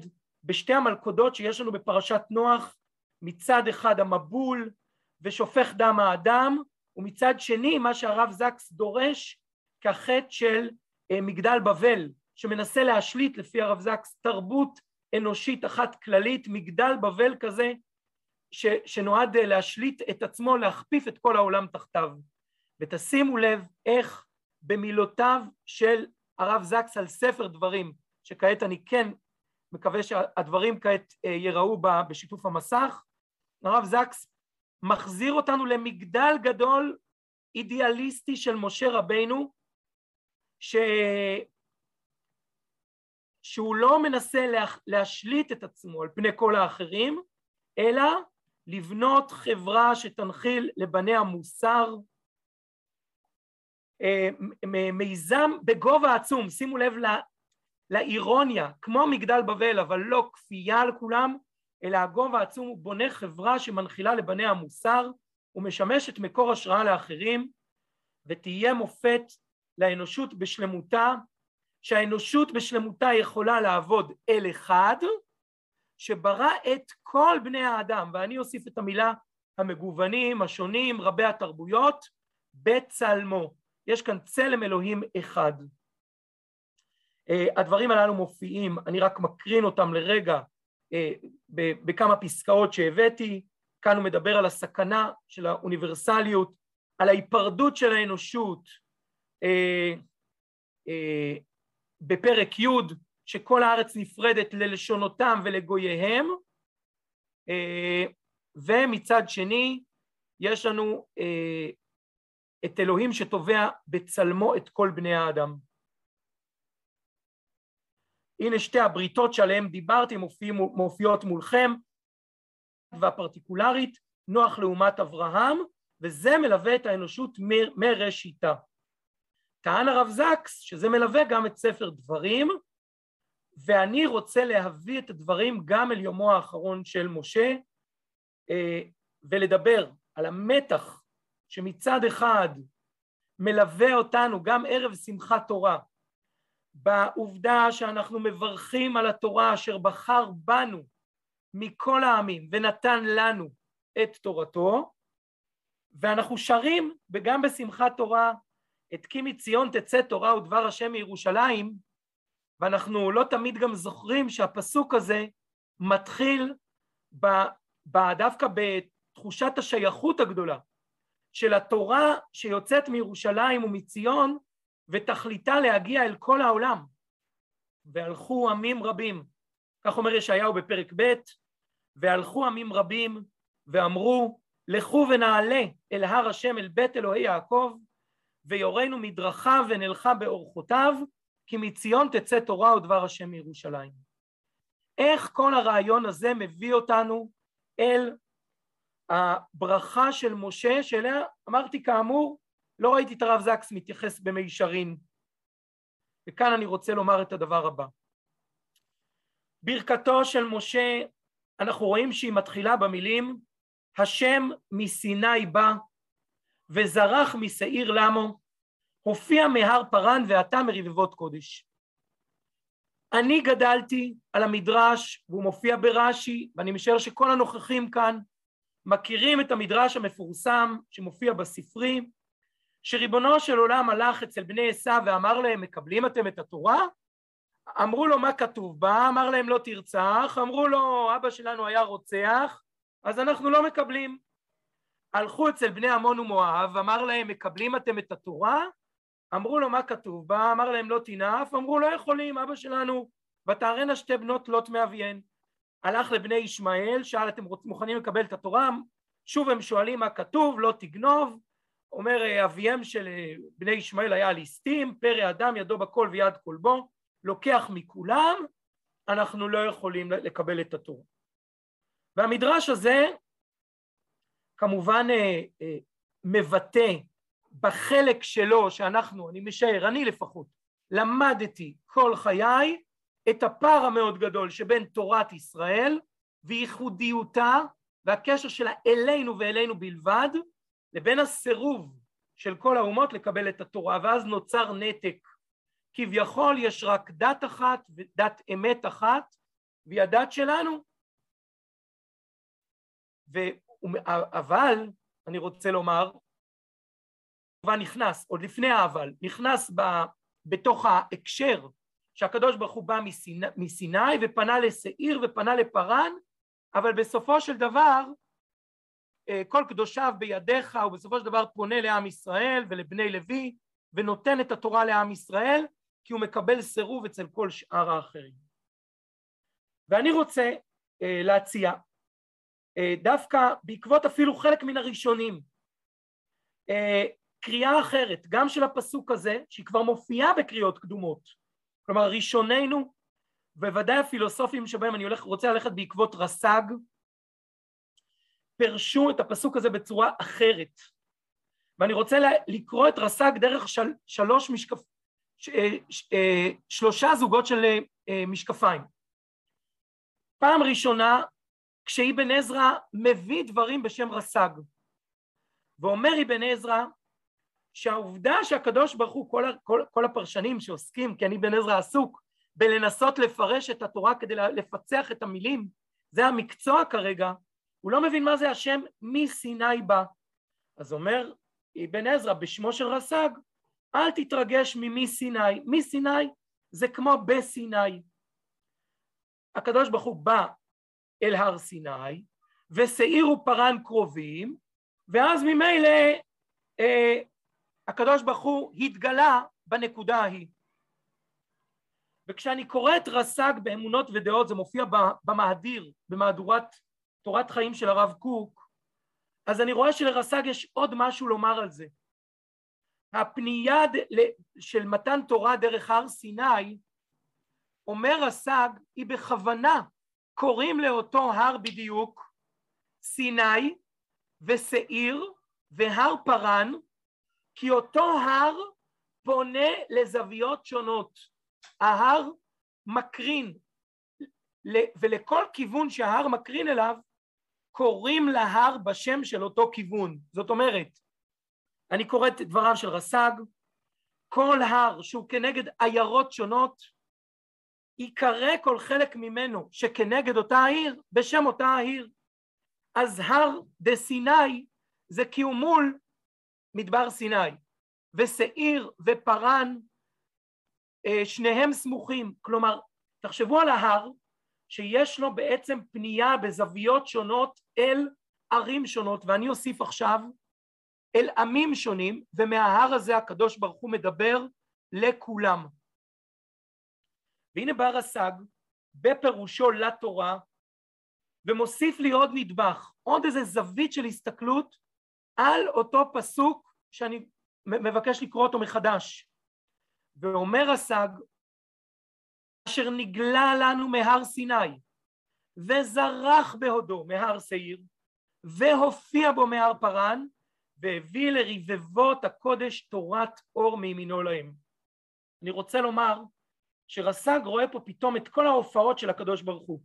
Speaker 4: בשתי המלכודות שיש לנו בפרשת נוח, מצד אחד המבול ושופך דם האדם, ומצד שני מה שהרב זקס דורש כחטא של אה, מגדל בבל, שמנסה להשליט לפי הרב זקס תרבות אנושית אחת כללית, מגדל בבל כזה ש, שנועד אה, להשליט את עצמו, להכפיף את כל העולם תחתיו. ותשימו לב איך במילותיו של הרב זקס על ספר דברים, שכעת אני כן מקווה שהדברים כעת אה, יראו בשיתוף המסך, הרב זקס מחזיר אותנו למגדל גדול אידיאליסטי של משה רבינו, ש... שהוא לא מנסה להשליט את עצמו על פני כל האחרים, אלא לבנות חברה שתנחיל לבניה מוסר, אה, מיזם בגובה עצום, שימו לב לאירוניה, כמו מגדל בבל, אבל לא כפייה על כולם, אלא הגובה העצום הוא בונה חברה שמנחילה לבניה מוסר ומשמשת מקור השראה לאחרים ותהיה מופת לאנושות בשלמותה, שהאנושות בשלמותה יכולה לעבוד אל אחד שברא את כל בני האדם, ואני אוסיף את המילה המגוונים, השונים, רבי התרבויות, בצלמו. יש כאן צלם אלוהים אחד. אה, הדברים הללו מופיעים, אני רק מקרין אותם לרגע אה, בכמה פסקאות שהבאתי, כאן הוא מדבר על הסכנה של האוניברסליות, על ההיפרדות של האנושות אה, בפרק י' שכל הארץ נפרדת ללשונותם ולגוייהם ומצד שני יש לנו את אלוהים שטובע בצלמו את כל בני האדם. הנה שתי הבריתות שעליהן דיברתי מופיע, מופיעות מולכם, והפרטיקולרית, נוח לעומת אברהם, וזה מלווה את האנושות מראשיתה. טען הרב זקס שזה מלווה גם את ספר דברים, ואני רוצה להביא את הדברים גם אל יומו האחרון של משה, אה, ולדבר על המתח שמצד אחד מלווה אותנו גם ערב שמחת תורה, בעובדה שאנחנו מברכים על התורה אשר בחר בנו מכל העמים ונתן לנו את תורתו, ואנחנו שרים וגם בשמחת תורה את כי מציון תצא תורה ודבר השם מירושלים, ואנחנו לא תמיד גם זוכרים שהפסוק הזה מתחיל ב, ב, דווקא בתחושת השייכות הגדולה של התורה שיוצאת מירושלים ומציון ותכליתה להגיע אל כל העולם. והלכו עמים רבים, כך אומר ישעיהו בפרק ב', והלכו עמים רבים ואמרו לכו ונעלה אל הר השם אל בית אלוהי יעקב ויורנו מדרכיו ונלכה באורחותיו כי מציון תצא תורה ודבר השם מירושלים. איך כל הרעיון הזה מביא אותנו אל הברכה של משה שאליה אמרתי כאמור לא ראיתי את הרב זקס מתייחס במישרין וכאן אני רוצה לומר את הדבר הבא ברכתו של משה אנחנו רואים שהיא מתחילה במילים השם מסיני בא וזרח משעיר למו הופיע מהר פרן ואתה מרבבות קודש. אני גדלתי על המדרש והוא מופיע ברש"י ואני משער שכל הנוכחים כאן מכירים את המדרש המפורסם שמופיע בספרי שריבונו של עולם הלך אצל בני עשיו ואמר להם מקבלים אתם את התורה? אמרו לו מה כתוב בה? אמר להם לא תרצח, אמרו לו אבא שלנו היה רוצח אז אנחנו לא מקבלים. הלכו אצל בני עמון ומואב, אמר להם מקבלים אתם את התורה? אמרו לו מה כתוב בה? אמר להם לא תנאף, אמרו לא יכולים אבא שלנו ותערנה שתי בנות לוט מאביהן. הלך לבני ישמעאל, שאל אתם מוכנים לקבל את התורה? שוב הם שואלים מה כתוב, לא תגנוב, אומר אביהם של בני ישמעאל היה ליסטים, פרא אדם ידו בכל ויד כלבו, לוקח מכולם, אנחנו לא יכולים לקבל את התורה. והמדרש הזה כמובן אה, אה, מבטא בחלק שלו שאנחנו, אני משער, אני לפחות, למדתי כל חיי את הפער המאוד גדול שבין תורת ישראל וייחודיותה והקשר שלה אלינו ואלינו בלבד לבין הסירוב של כל האומות לקבל את התורה ואז נוצר נתק. כביכול יש רק דת אחת ודת אמת אחת והיא הדת שלנו. ו... אבל אני רוצה לומר כמובן נכנס עוד לפני האבל נכנס ב... בתוך ההקשר שהקדוש ברוך הוא בא מסיני, מסיני ופנה לשעיר ופנה לפרן אבל בסופו של דבר אה, כל קדושיו בידיך הוא בסופו של דבר פונה לעם ישראל ולבני לוי ונותן את התורה לעם ישראל כי הוא מקבל סירוב אצל כל שאר האחרים. ואני רוצה אה, להציע אה, דווקא בעקבות אפילו חלק מן הראשונים קריאה אחרת גם של הפסוק הזה שהיא כבר מופיעה בקריאות קדומות. כלומר ראשונינו בוודאי הפילוסופים שבהם אני הולך, רוצה ללכת בעקבות רס"ג פירשו את הפסוק הזה בצורה אחרת. ואני רוצה לקרוא את רס"ג דרך של, שלוש משקפ... ש, ש, שלושה זוגות של משקפיים. פעם ראשונה כשאבן עזרא מביא דברים בשם רס"ג ואומר אבן עזרא שהעובדה שהקדוש ברוך הוא כל, כל, כל הפרשנים שעוסקים כי אני אבן עזרא עסוק בלנסות לפרש את התורה כדי לפצח את המילים זה המקצוע כרגע הוא לא מבין מה זה השם מסיני בא. אז אומר אבן עזרא בשמו של רס"ג אל תתרגש ממי סיני, מי סיני? זה כמו בסיני הקדוש ברוך הוא בא אל הר סיני ושעיר ופרן קרובים ואז ממילא אה, הקדוש ברוך הוא התגלה בנקודה ההיא. וכשאני קורא את רס"ג באמונות ודעות זה מופיע במהדיר במהדורת תורת חיים של הרב קוק אז אני רואה שלרס"ג יש עוד משהו לומר על זה. הפנייה של מתן תורה דרך הר סיני, אומר הסג, היא בכוונה קוראים לאותו הר בדיוק סיני ושעיר והר פרן, כי אותו הר פונה לזוויות שונות. ההר מקרין, ולכל כיוון שההר מקרין אליו, קוראים להר בשם של אותו כיוון. זאת אומרת, אני קורא את דבריו של רס"ג, כל הר שהוא כנגד עיירות שונות, ייקרא כל חלק ממנו שכנגד אותה העיר בשם אותה העיר. אז הר דה סיני זה כי הוא מול מדבר סיני, ושעיר ופרן אה, שניהם סמוכים, כלומר תחשבו על ההר שיש לו בעצם פנייה בזוויות שונות אל ערים שונות ואני אוסיף עכשיו אל עמים שונים ומההר הזה הקדוש ברוך הוא מדבר לכולם. והנה בר הסג בפירושו לתורה ומוסיף לי עוד נדבך, עוד איזה זווית של הסתכלות על אותו פסוק שאני מבקש לקרוא אותו מחדש. ואומר הסג, אשר נגלה לנו מהר סיני, וזרח בהודו מהר שעיר, והופיע בו מהר פרן, והביא לרבבות הקודש תורת אור מימינו להם. אני רוצה לומר שרס"ג רואה פה פתאום את כל ההופעות של הקדוש ברוך הוא.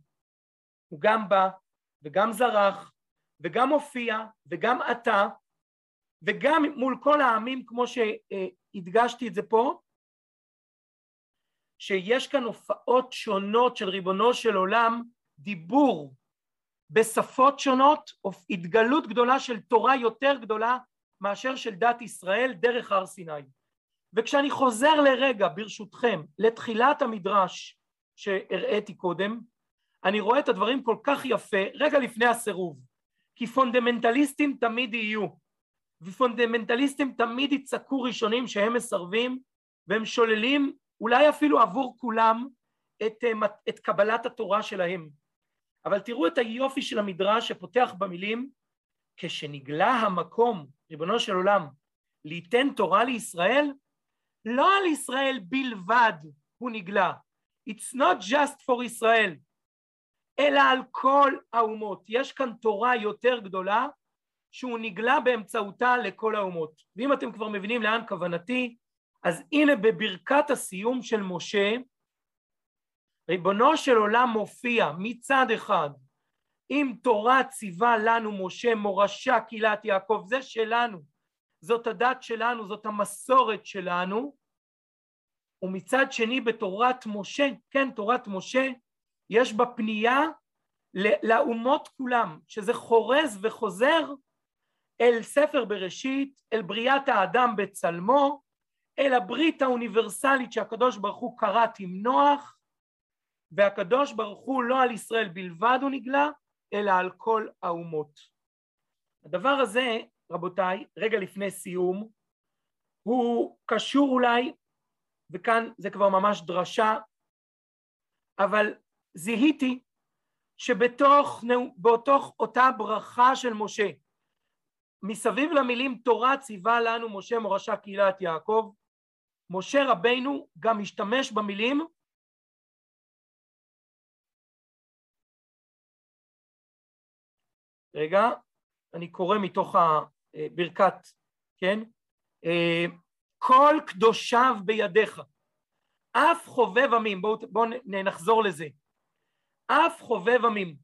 Speaker 4: הוא גם בא וגם זרח וגם הופיע וגם עתה וגם מול כל העמים כמו שהדגשתי את זה פה שיש כאן הופעות שונות של ריבונו של עולם, דיבור בשפות שונות, התגלות גדולה של תורה יותר גדולה מאשר של דת ישראל דרך הר סיני. וכשאני חוזר לרגע, ברשותכם, לתחילת המדרש שהראיתי קודם, אני רואה את הדברים כל כך יפה רגע לפני הסירוב, כי פונדמנטליסטים תמיד יהיו, ופונדמנטליסטים תמיד יצעקו ראשונים שהם מסרבים, והם שוללים אולי אפילו עבור כולם את, אה, את קבלת התורה שלהם. אבל תראו את היופי של המדרש שפותח במילים כשנגלה המקום, ריבונו של עולם, ליתן תורה לישראל, לא על ישראל בלבד הוא נגלה. It's not just for ישראל, אלא על כל האומות. יש כאן תורה יותר גדולה שהוא נגלה באמצעותה לכל האומות. ואם אתם כבר מבינים לאן כוונתי, אז הנה בברכת הסיום של משה, ריבונו של עולם מופיע מצד אחד אם תורה ציווה לנו משה מורשה קהילת יעקב, זה שלנו, זאת הדת שלנו, זאת המסורת שלנו, ומצד שני בתורת משה, כן תורת משה, יש בה פנייה לאומות כולם, שזה חורז וחוזר אל ספר בראשית, אל בריאת האדם בצלמו, אל הברית האוניברסלית שהקדוש ברוך הוא כרת עם נוח, והקדוש ברוך הוא לא על ישראל בלבד הוא נגלה, אלא על כל האומות. הדבר הזה, רבותיי, רגע לפני סיום, הוא קשור אולי, וכאן זה כבר ממש דרשה, אבל זיהיתי שבתוך באותוך אותה ברכה של משה, מסביב למילים תורה ציווה לנו משה מורשה קהילת יעקב, משה רבינו גם משתמש במילים רגע, אני קורא מתוך הברכת, כן? כל קדושיו בידיך, אף חובב עמים, בואו בוא נחזור לזה, אף חובב עמים,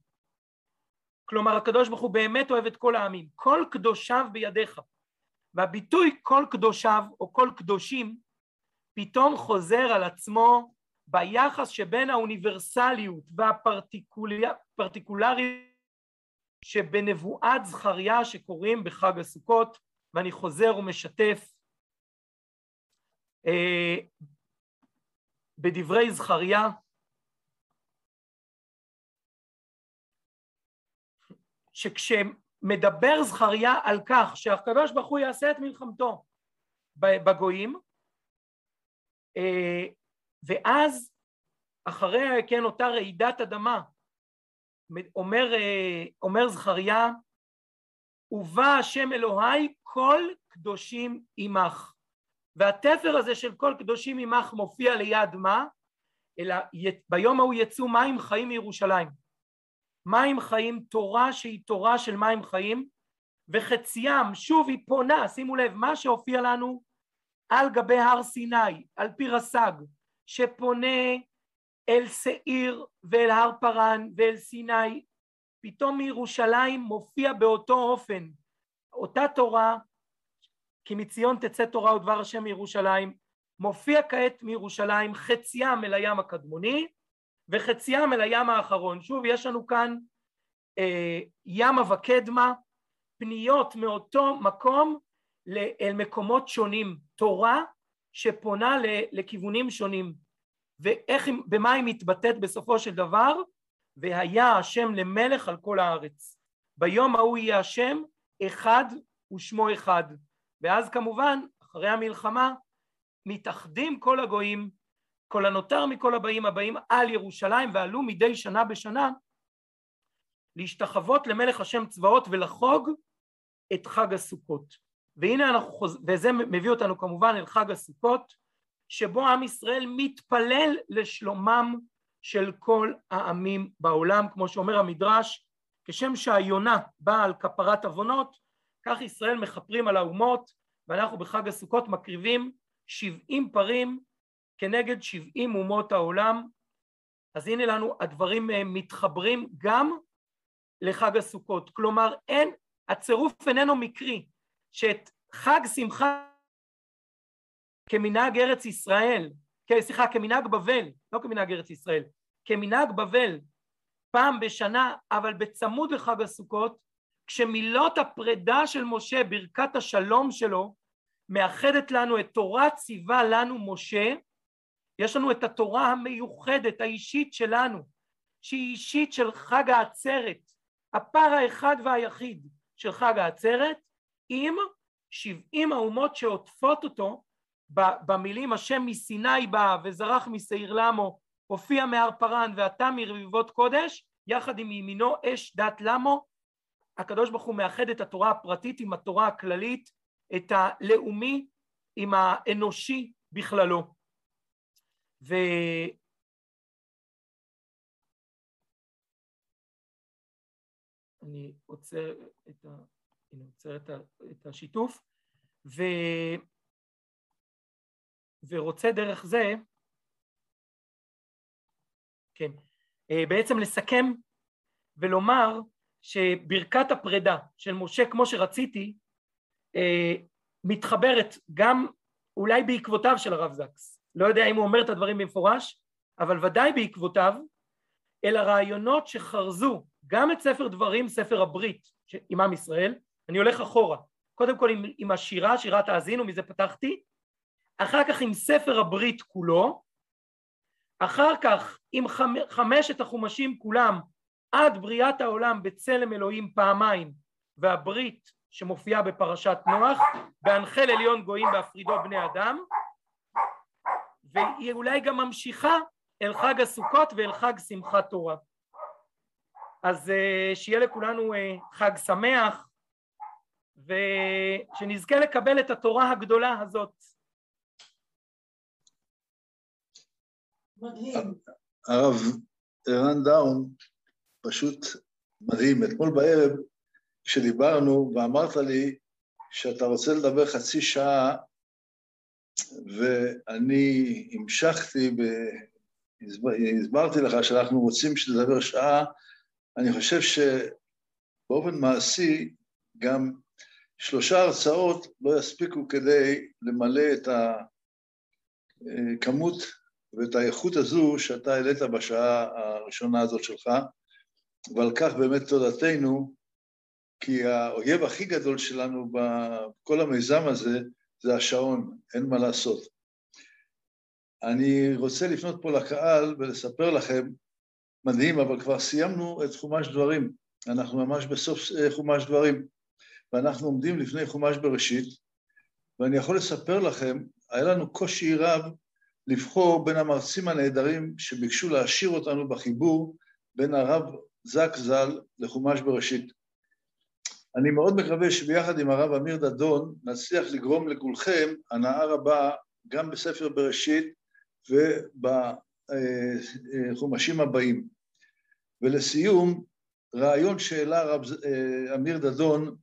Speaker 4: כלומר הקדוש ברוך הוא באמת אוהב את כל העמים, כל קדושיו בידיך, והביטוי כל קדושיו או כל קדושים פתאום חוזר על עצמו ביחס שבין האוניברסליות והפרטיקולריות שבנבואת זכריה שקוראים בחג הסוכות, ואני חוזר ומשתף אה, בדברי זכריה, שכשמדבר זכריה על כך שהקדוש ברוך הוא יעשה את מלחמתו בגויים, אה, ואז אחרי כן אותה רעידת אדמה אומר, אה, אומר זכריה ובא השם אלוהי כל קדושים עמך והתפר הזה של כל קדושים עמך מופיע ליד מה? אלא ביום ההוא יצאו מים חיים מירושלים. מים חיים, תורה שהיא תורה של מים חיים, וחציים, שוב היא פונה, שימו לב, מה שהופיע לנו על גבי הר סיני, על פי רס"ג, שפונה אל שעיר ואל הר פרן ואל סיני, פתאום מירושלים מופיע באותו אופן. אותה תורה, כי מציון תצא תורה ודבר השם מירושלים, מופיע כעת מירושלים חציים אל הים הקדמוני וחציים אל הים האחרון. שוב, יש לנו כאן אה, ימה וקדמה, פניות מאותו מקום אל מקומות שונים, תורה שפונה לכיוונים שונים. ואיך, במה היא מתבטאת בסופו של דבר? והיה השם למלך על כל הארץ. ביום ההוא יהיה השם אחד ושמו אחד. ואז כמובן, אחרי המלחמה, מתאחדים כל הגויים, כל הנותר מכל הבאים הבאים על ירושלים ועלו מדי שנה בשנה להשתחוות למלך השם צבאות ולחוג את חג הסוכות. והנה אנחנו חוז... וזה מביא אותנו כמובן אל חג הסוכות, שבו עם ישראל מתפלל לשלומם של כל העמים בעולם, כמו שאומר המדרש, כשם שהיונה באה על כפרת עוונות, כך ישראל מכפרים על האומות, ואנחנו בחג הסוכות מקריבים שבעים פרים כנגד שבעים אומות העולם. אז הנה לנו הדברים אה, מתחברים גם לחג הסוכות. כלומר, אין, הצירוף איננו מקרי, שאת חג שמחה כמנהג ארץ ישראל, סליחה, כמנהג בבל, לא כמנהג ארץ ישראל, כמנהג בבל, פעם בשנה, אבל בצמוד לחג הסוכות, כשמילות הפרידה של משה, ברכת השלום שלו, מאחדת לנו את תורה ציווה לנו משה, יש לנו את התורה המיוחדת, האישית שלנו, שהיא אישית של חג העצרת, הפר האחד והיחיד של חג העצרת, עם שבעים האומות שעוטפות אותו במילים השם מסיני בא וזרח משעיר למו הופיע מהר פרן ואתה מרביבות קודש יחד עם ימינו אש דת למו הקדוש ברוך הוא מאחד את התורה הפרטית עם התורה הכללית את הלאומי עם האנושי בכללו ו... אני עוצר את, ה... אני עוצר את, ה... את השיתוף ו... ורוצה דרך זה כן, אה, בעצם לסכם ולומר שברכת הפרידה של משה כמו שרציתי אה, מתחברת גם אולי בעקבותיו של הרב זקס, לא יודע אם הוא אומר את הדברים במפורש, אבל ודאי בעקבותיו, אל הרעיונות שחרזו גם את ספר דברים, ספר הברית עם עם ישראל, אני הולך אחורה, קודם כל עם, עם השירה, שירת האזינו, מזה פתחתי, אחר כך עם ספר הברית כולו, אחר כך עם חמשת החומשים כולם עד בריאת העולם בצלם אלוהים פעמיים והברית שמופיעה בפרשת נוח בהנחל עליון גויים בהפרידו בני אדם והיא אולי גם ממשיכה אל חג הסוכות ואל חג שמחת תורה. אז אה, שיהיה לכולנו אה, חג שמח ושנזכה לקבל את התורה הגדולה הזאת
Speaker 5: מדהים. הרב ערן דאון פשוט מדהים. אתמול בערב, כשדיברנו ואמרת לי שאתה רוצה לדבר חצי שעה, ואני המשכתי, ב... הסברתי לך שאנחנו רוצים שתדבר שעה, אני חושב שבאופן מעשי גם שלושה הרצאות לא יספיקו כדי למלא את הכמות ואת האיכות הזו שאתה העלית בשעה הראשונה הזאת שלך, ועל כך באמת תודתנו, כי האויב הכי גדול שלנו בכל המיזם הזה זה השעון, אין מה לעשות. אני רוצה לפנות פה לקהל ולספר לכם, מדהים, אבל כבר סיימנו את חומש דברים, אנחנו ממש בסוף אה, חומש דברים, ואנחנו עומדים לפני חומש בראשית, ואני יכול לספר לכם, היה לנו קושי רב לבחור בין המרצים הנהדרים שביקשו להעשיר אותנו בחיבור בין הרב זק ז"ל לחומש בראשית. אני מאוד מקווה שביחד עם הרב אמיר דדון נצליח לגרום לכולכם הנאה רבה גם בספר בראשית ובחומשים הבאים. ולסיום, רעיון שהעלה הרב אה, אמיר דדון,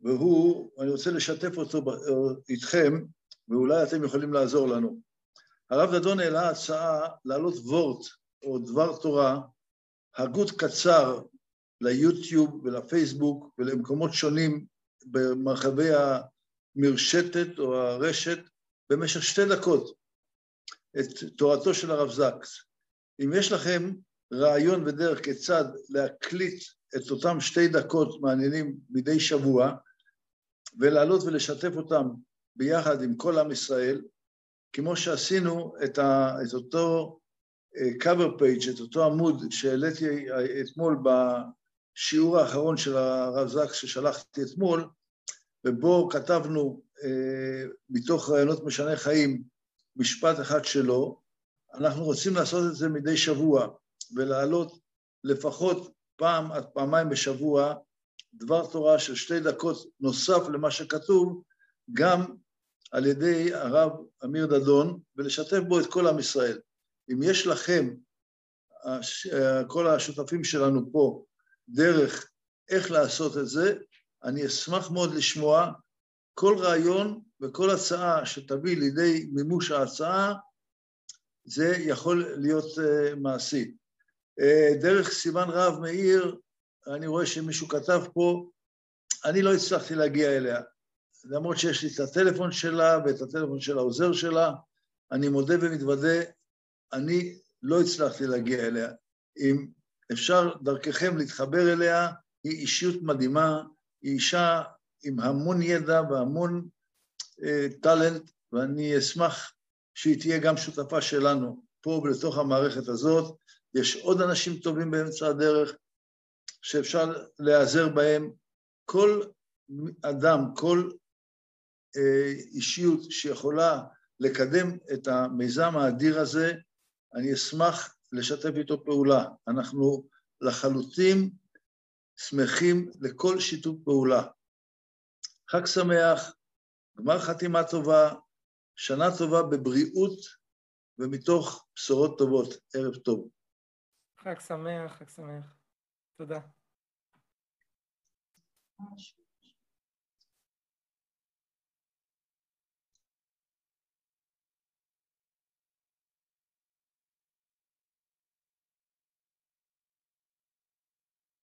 Speaker 5: והוא, אני רוצה לשתף אותו איתכם, ואולי אתם יכולים לעזור לנו. הרב דדון העלה הצעה להעלות וורט או דבר תורה, הגות קצר ליוטיוב ולפייסבוק ולמקומות שונים במרחבי המרשתת או הרשת במשך שתי דקות את תורתו של הרב זקס. אם יש לכם רעיון ודרך כיצד להקליט את אותם שתי דקות מעניינים מדי שבוע ולעלות ולשתף אותם ביחד עם כל עם ישראל, כמו שעשינו את, ה, את אותו אה, cover page, את אותו עמוד שהעליתי אתמול בשיעור האחרון של הרב זקס ששלחתי אתמול, ובו כתבנו אה, מתוך רעיונות משני חיים משפט אחד שלו, אנחנו רוצים לעשות את זה מדי שבוע ולהעלות לפחות פעם עד פעמיים בשבוע דבר תורה של שתי דקות נוסף למה שכתוב, גם על ידי הרב אמיר דדון, ולשתף בו את כל עם ישראל. אם יש לכם, כל השותפים שלנו פה, דרך איך לעשות את זה, אני אשמח מאוד לשמוע כל רעיון וכל הצעה שתביא לידי מימוש ההצעה, זה יכול להיות uh, מעשי. Uh, דרך סימן רב מאיר, אני רואה שמישהו כתב פה, אני לא הצלחתי להגיע אליה. למרות שיש לי את הטלפון שלה ואת הטלפון של העוזר שלה, אני מודה ומתוודה, אני לא הצלחתי להגיע אליה. אם אפשר דרככם להתחבר אליה, היא אישיות מדהימה, היא אישה עם המון ידע והמון אה, טאלנט, ואני אשמח שהיא תהיה גם שותפה שלנו פה בתוך המערכת הזאת. יש עוד אנשים טובים באמצע הדרך שאפשר להיעזר בהם. כל אדם, כל אה, אישיות שיכולה לקדם את המיזם האדיר הזה, אני אשמח לשתף איתו פעולה. אנחנו לחלוטין שמחים לכל שיתוף פעולה. חג שמח, גמר חתימה טובה, שנה טובה בבריאות ומתוך בשורות טובות. ערב טוב.
Speaker 4: חג שמח, חג שמח. תודה.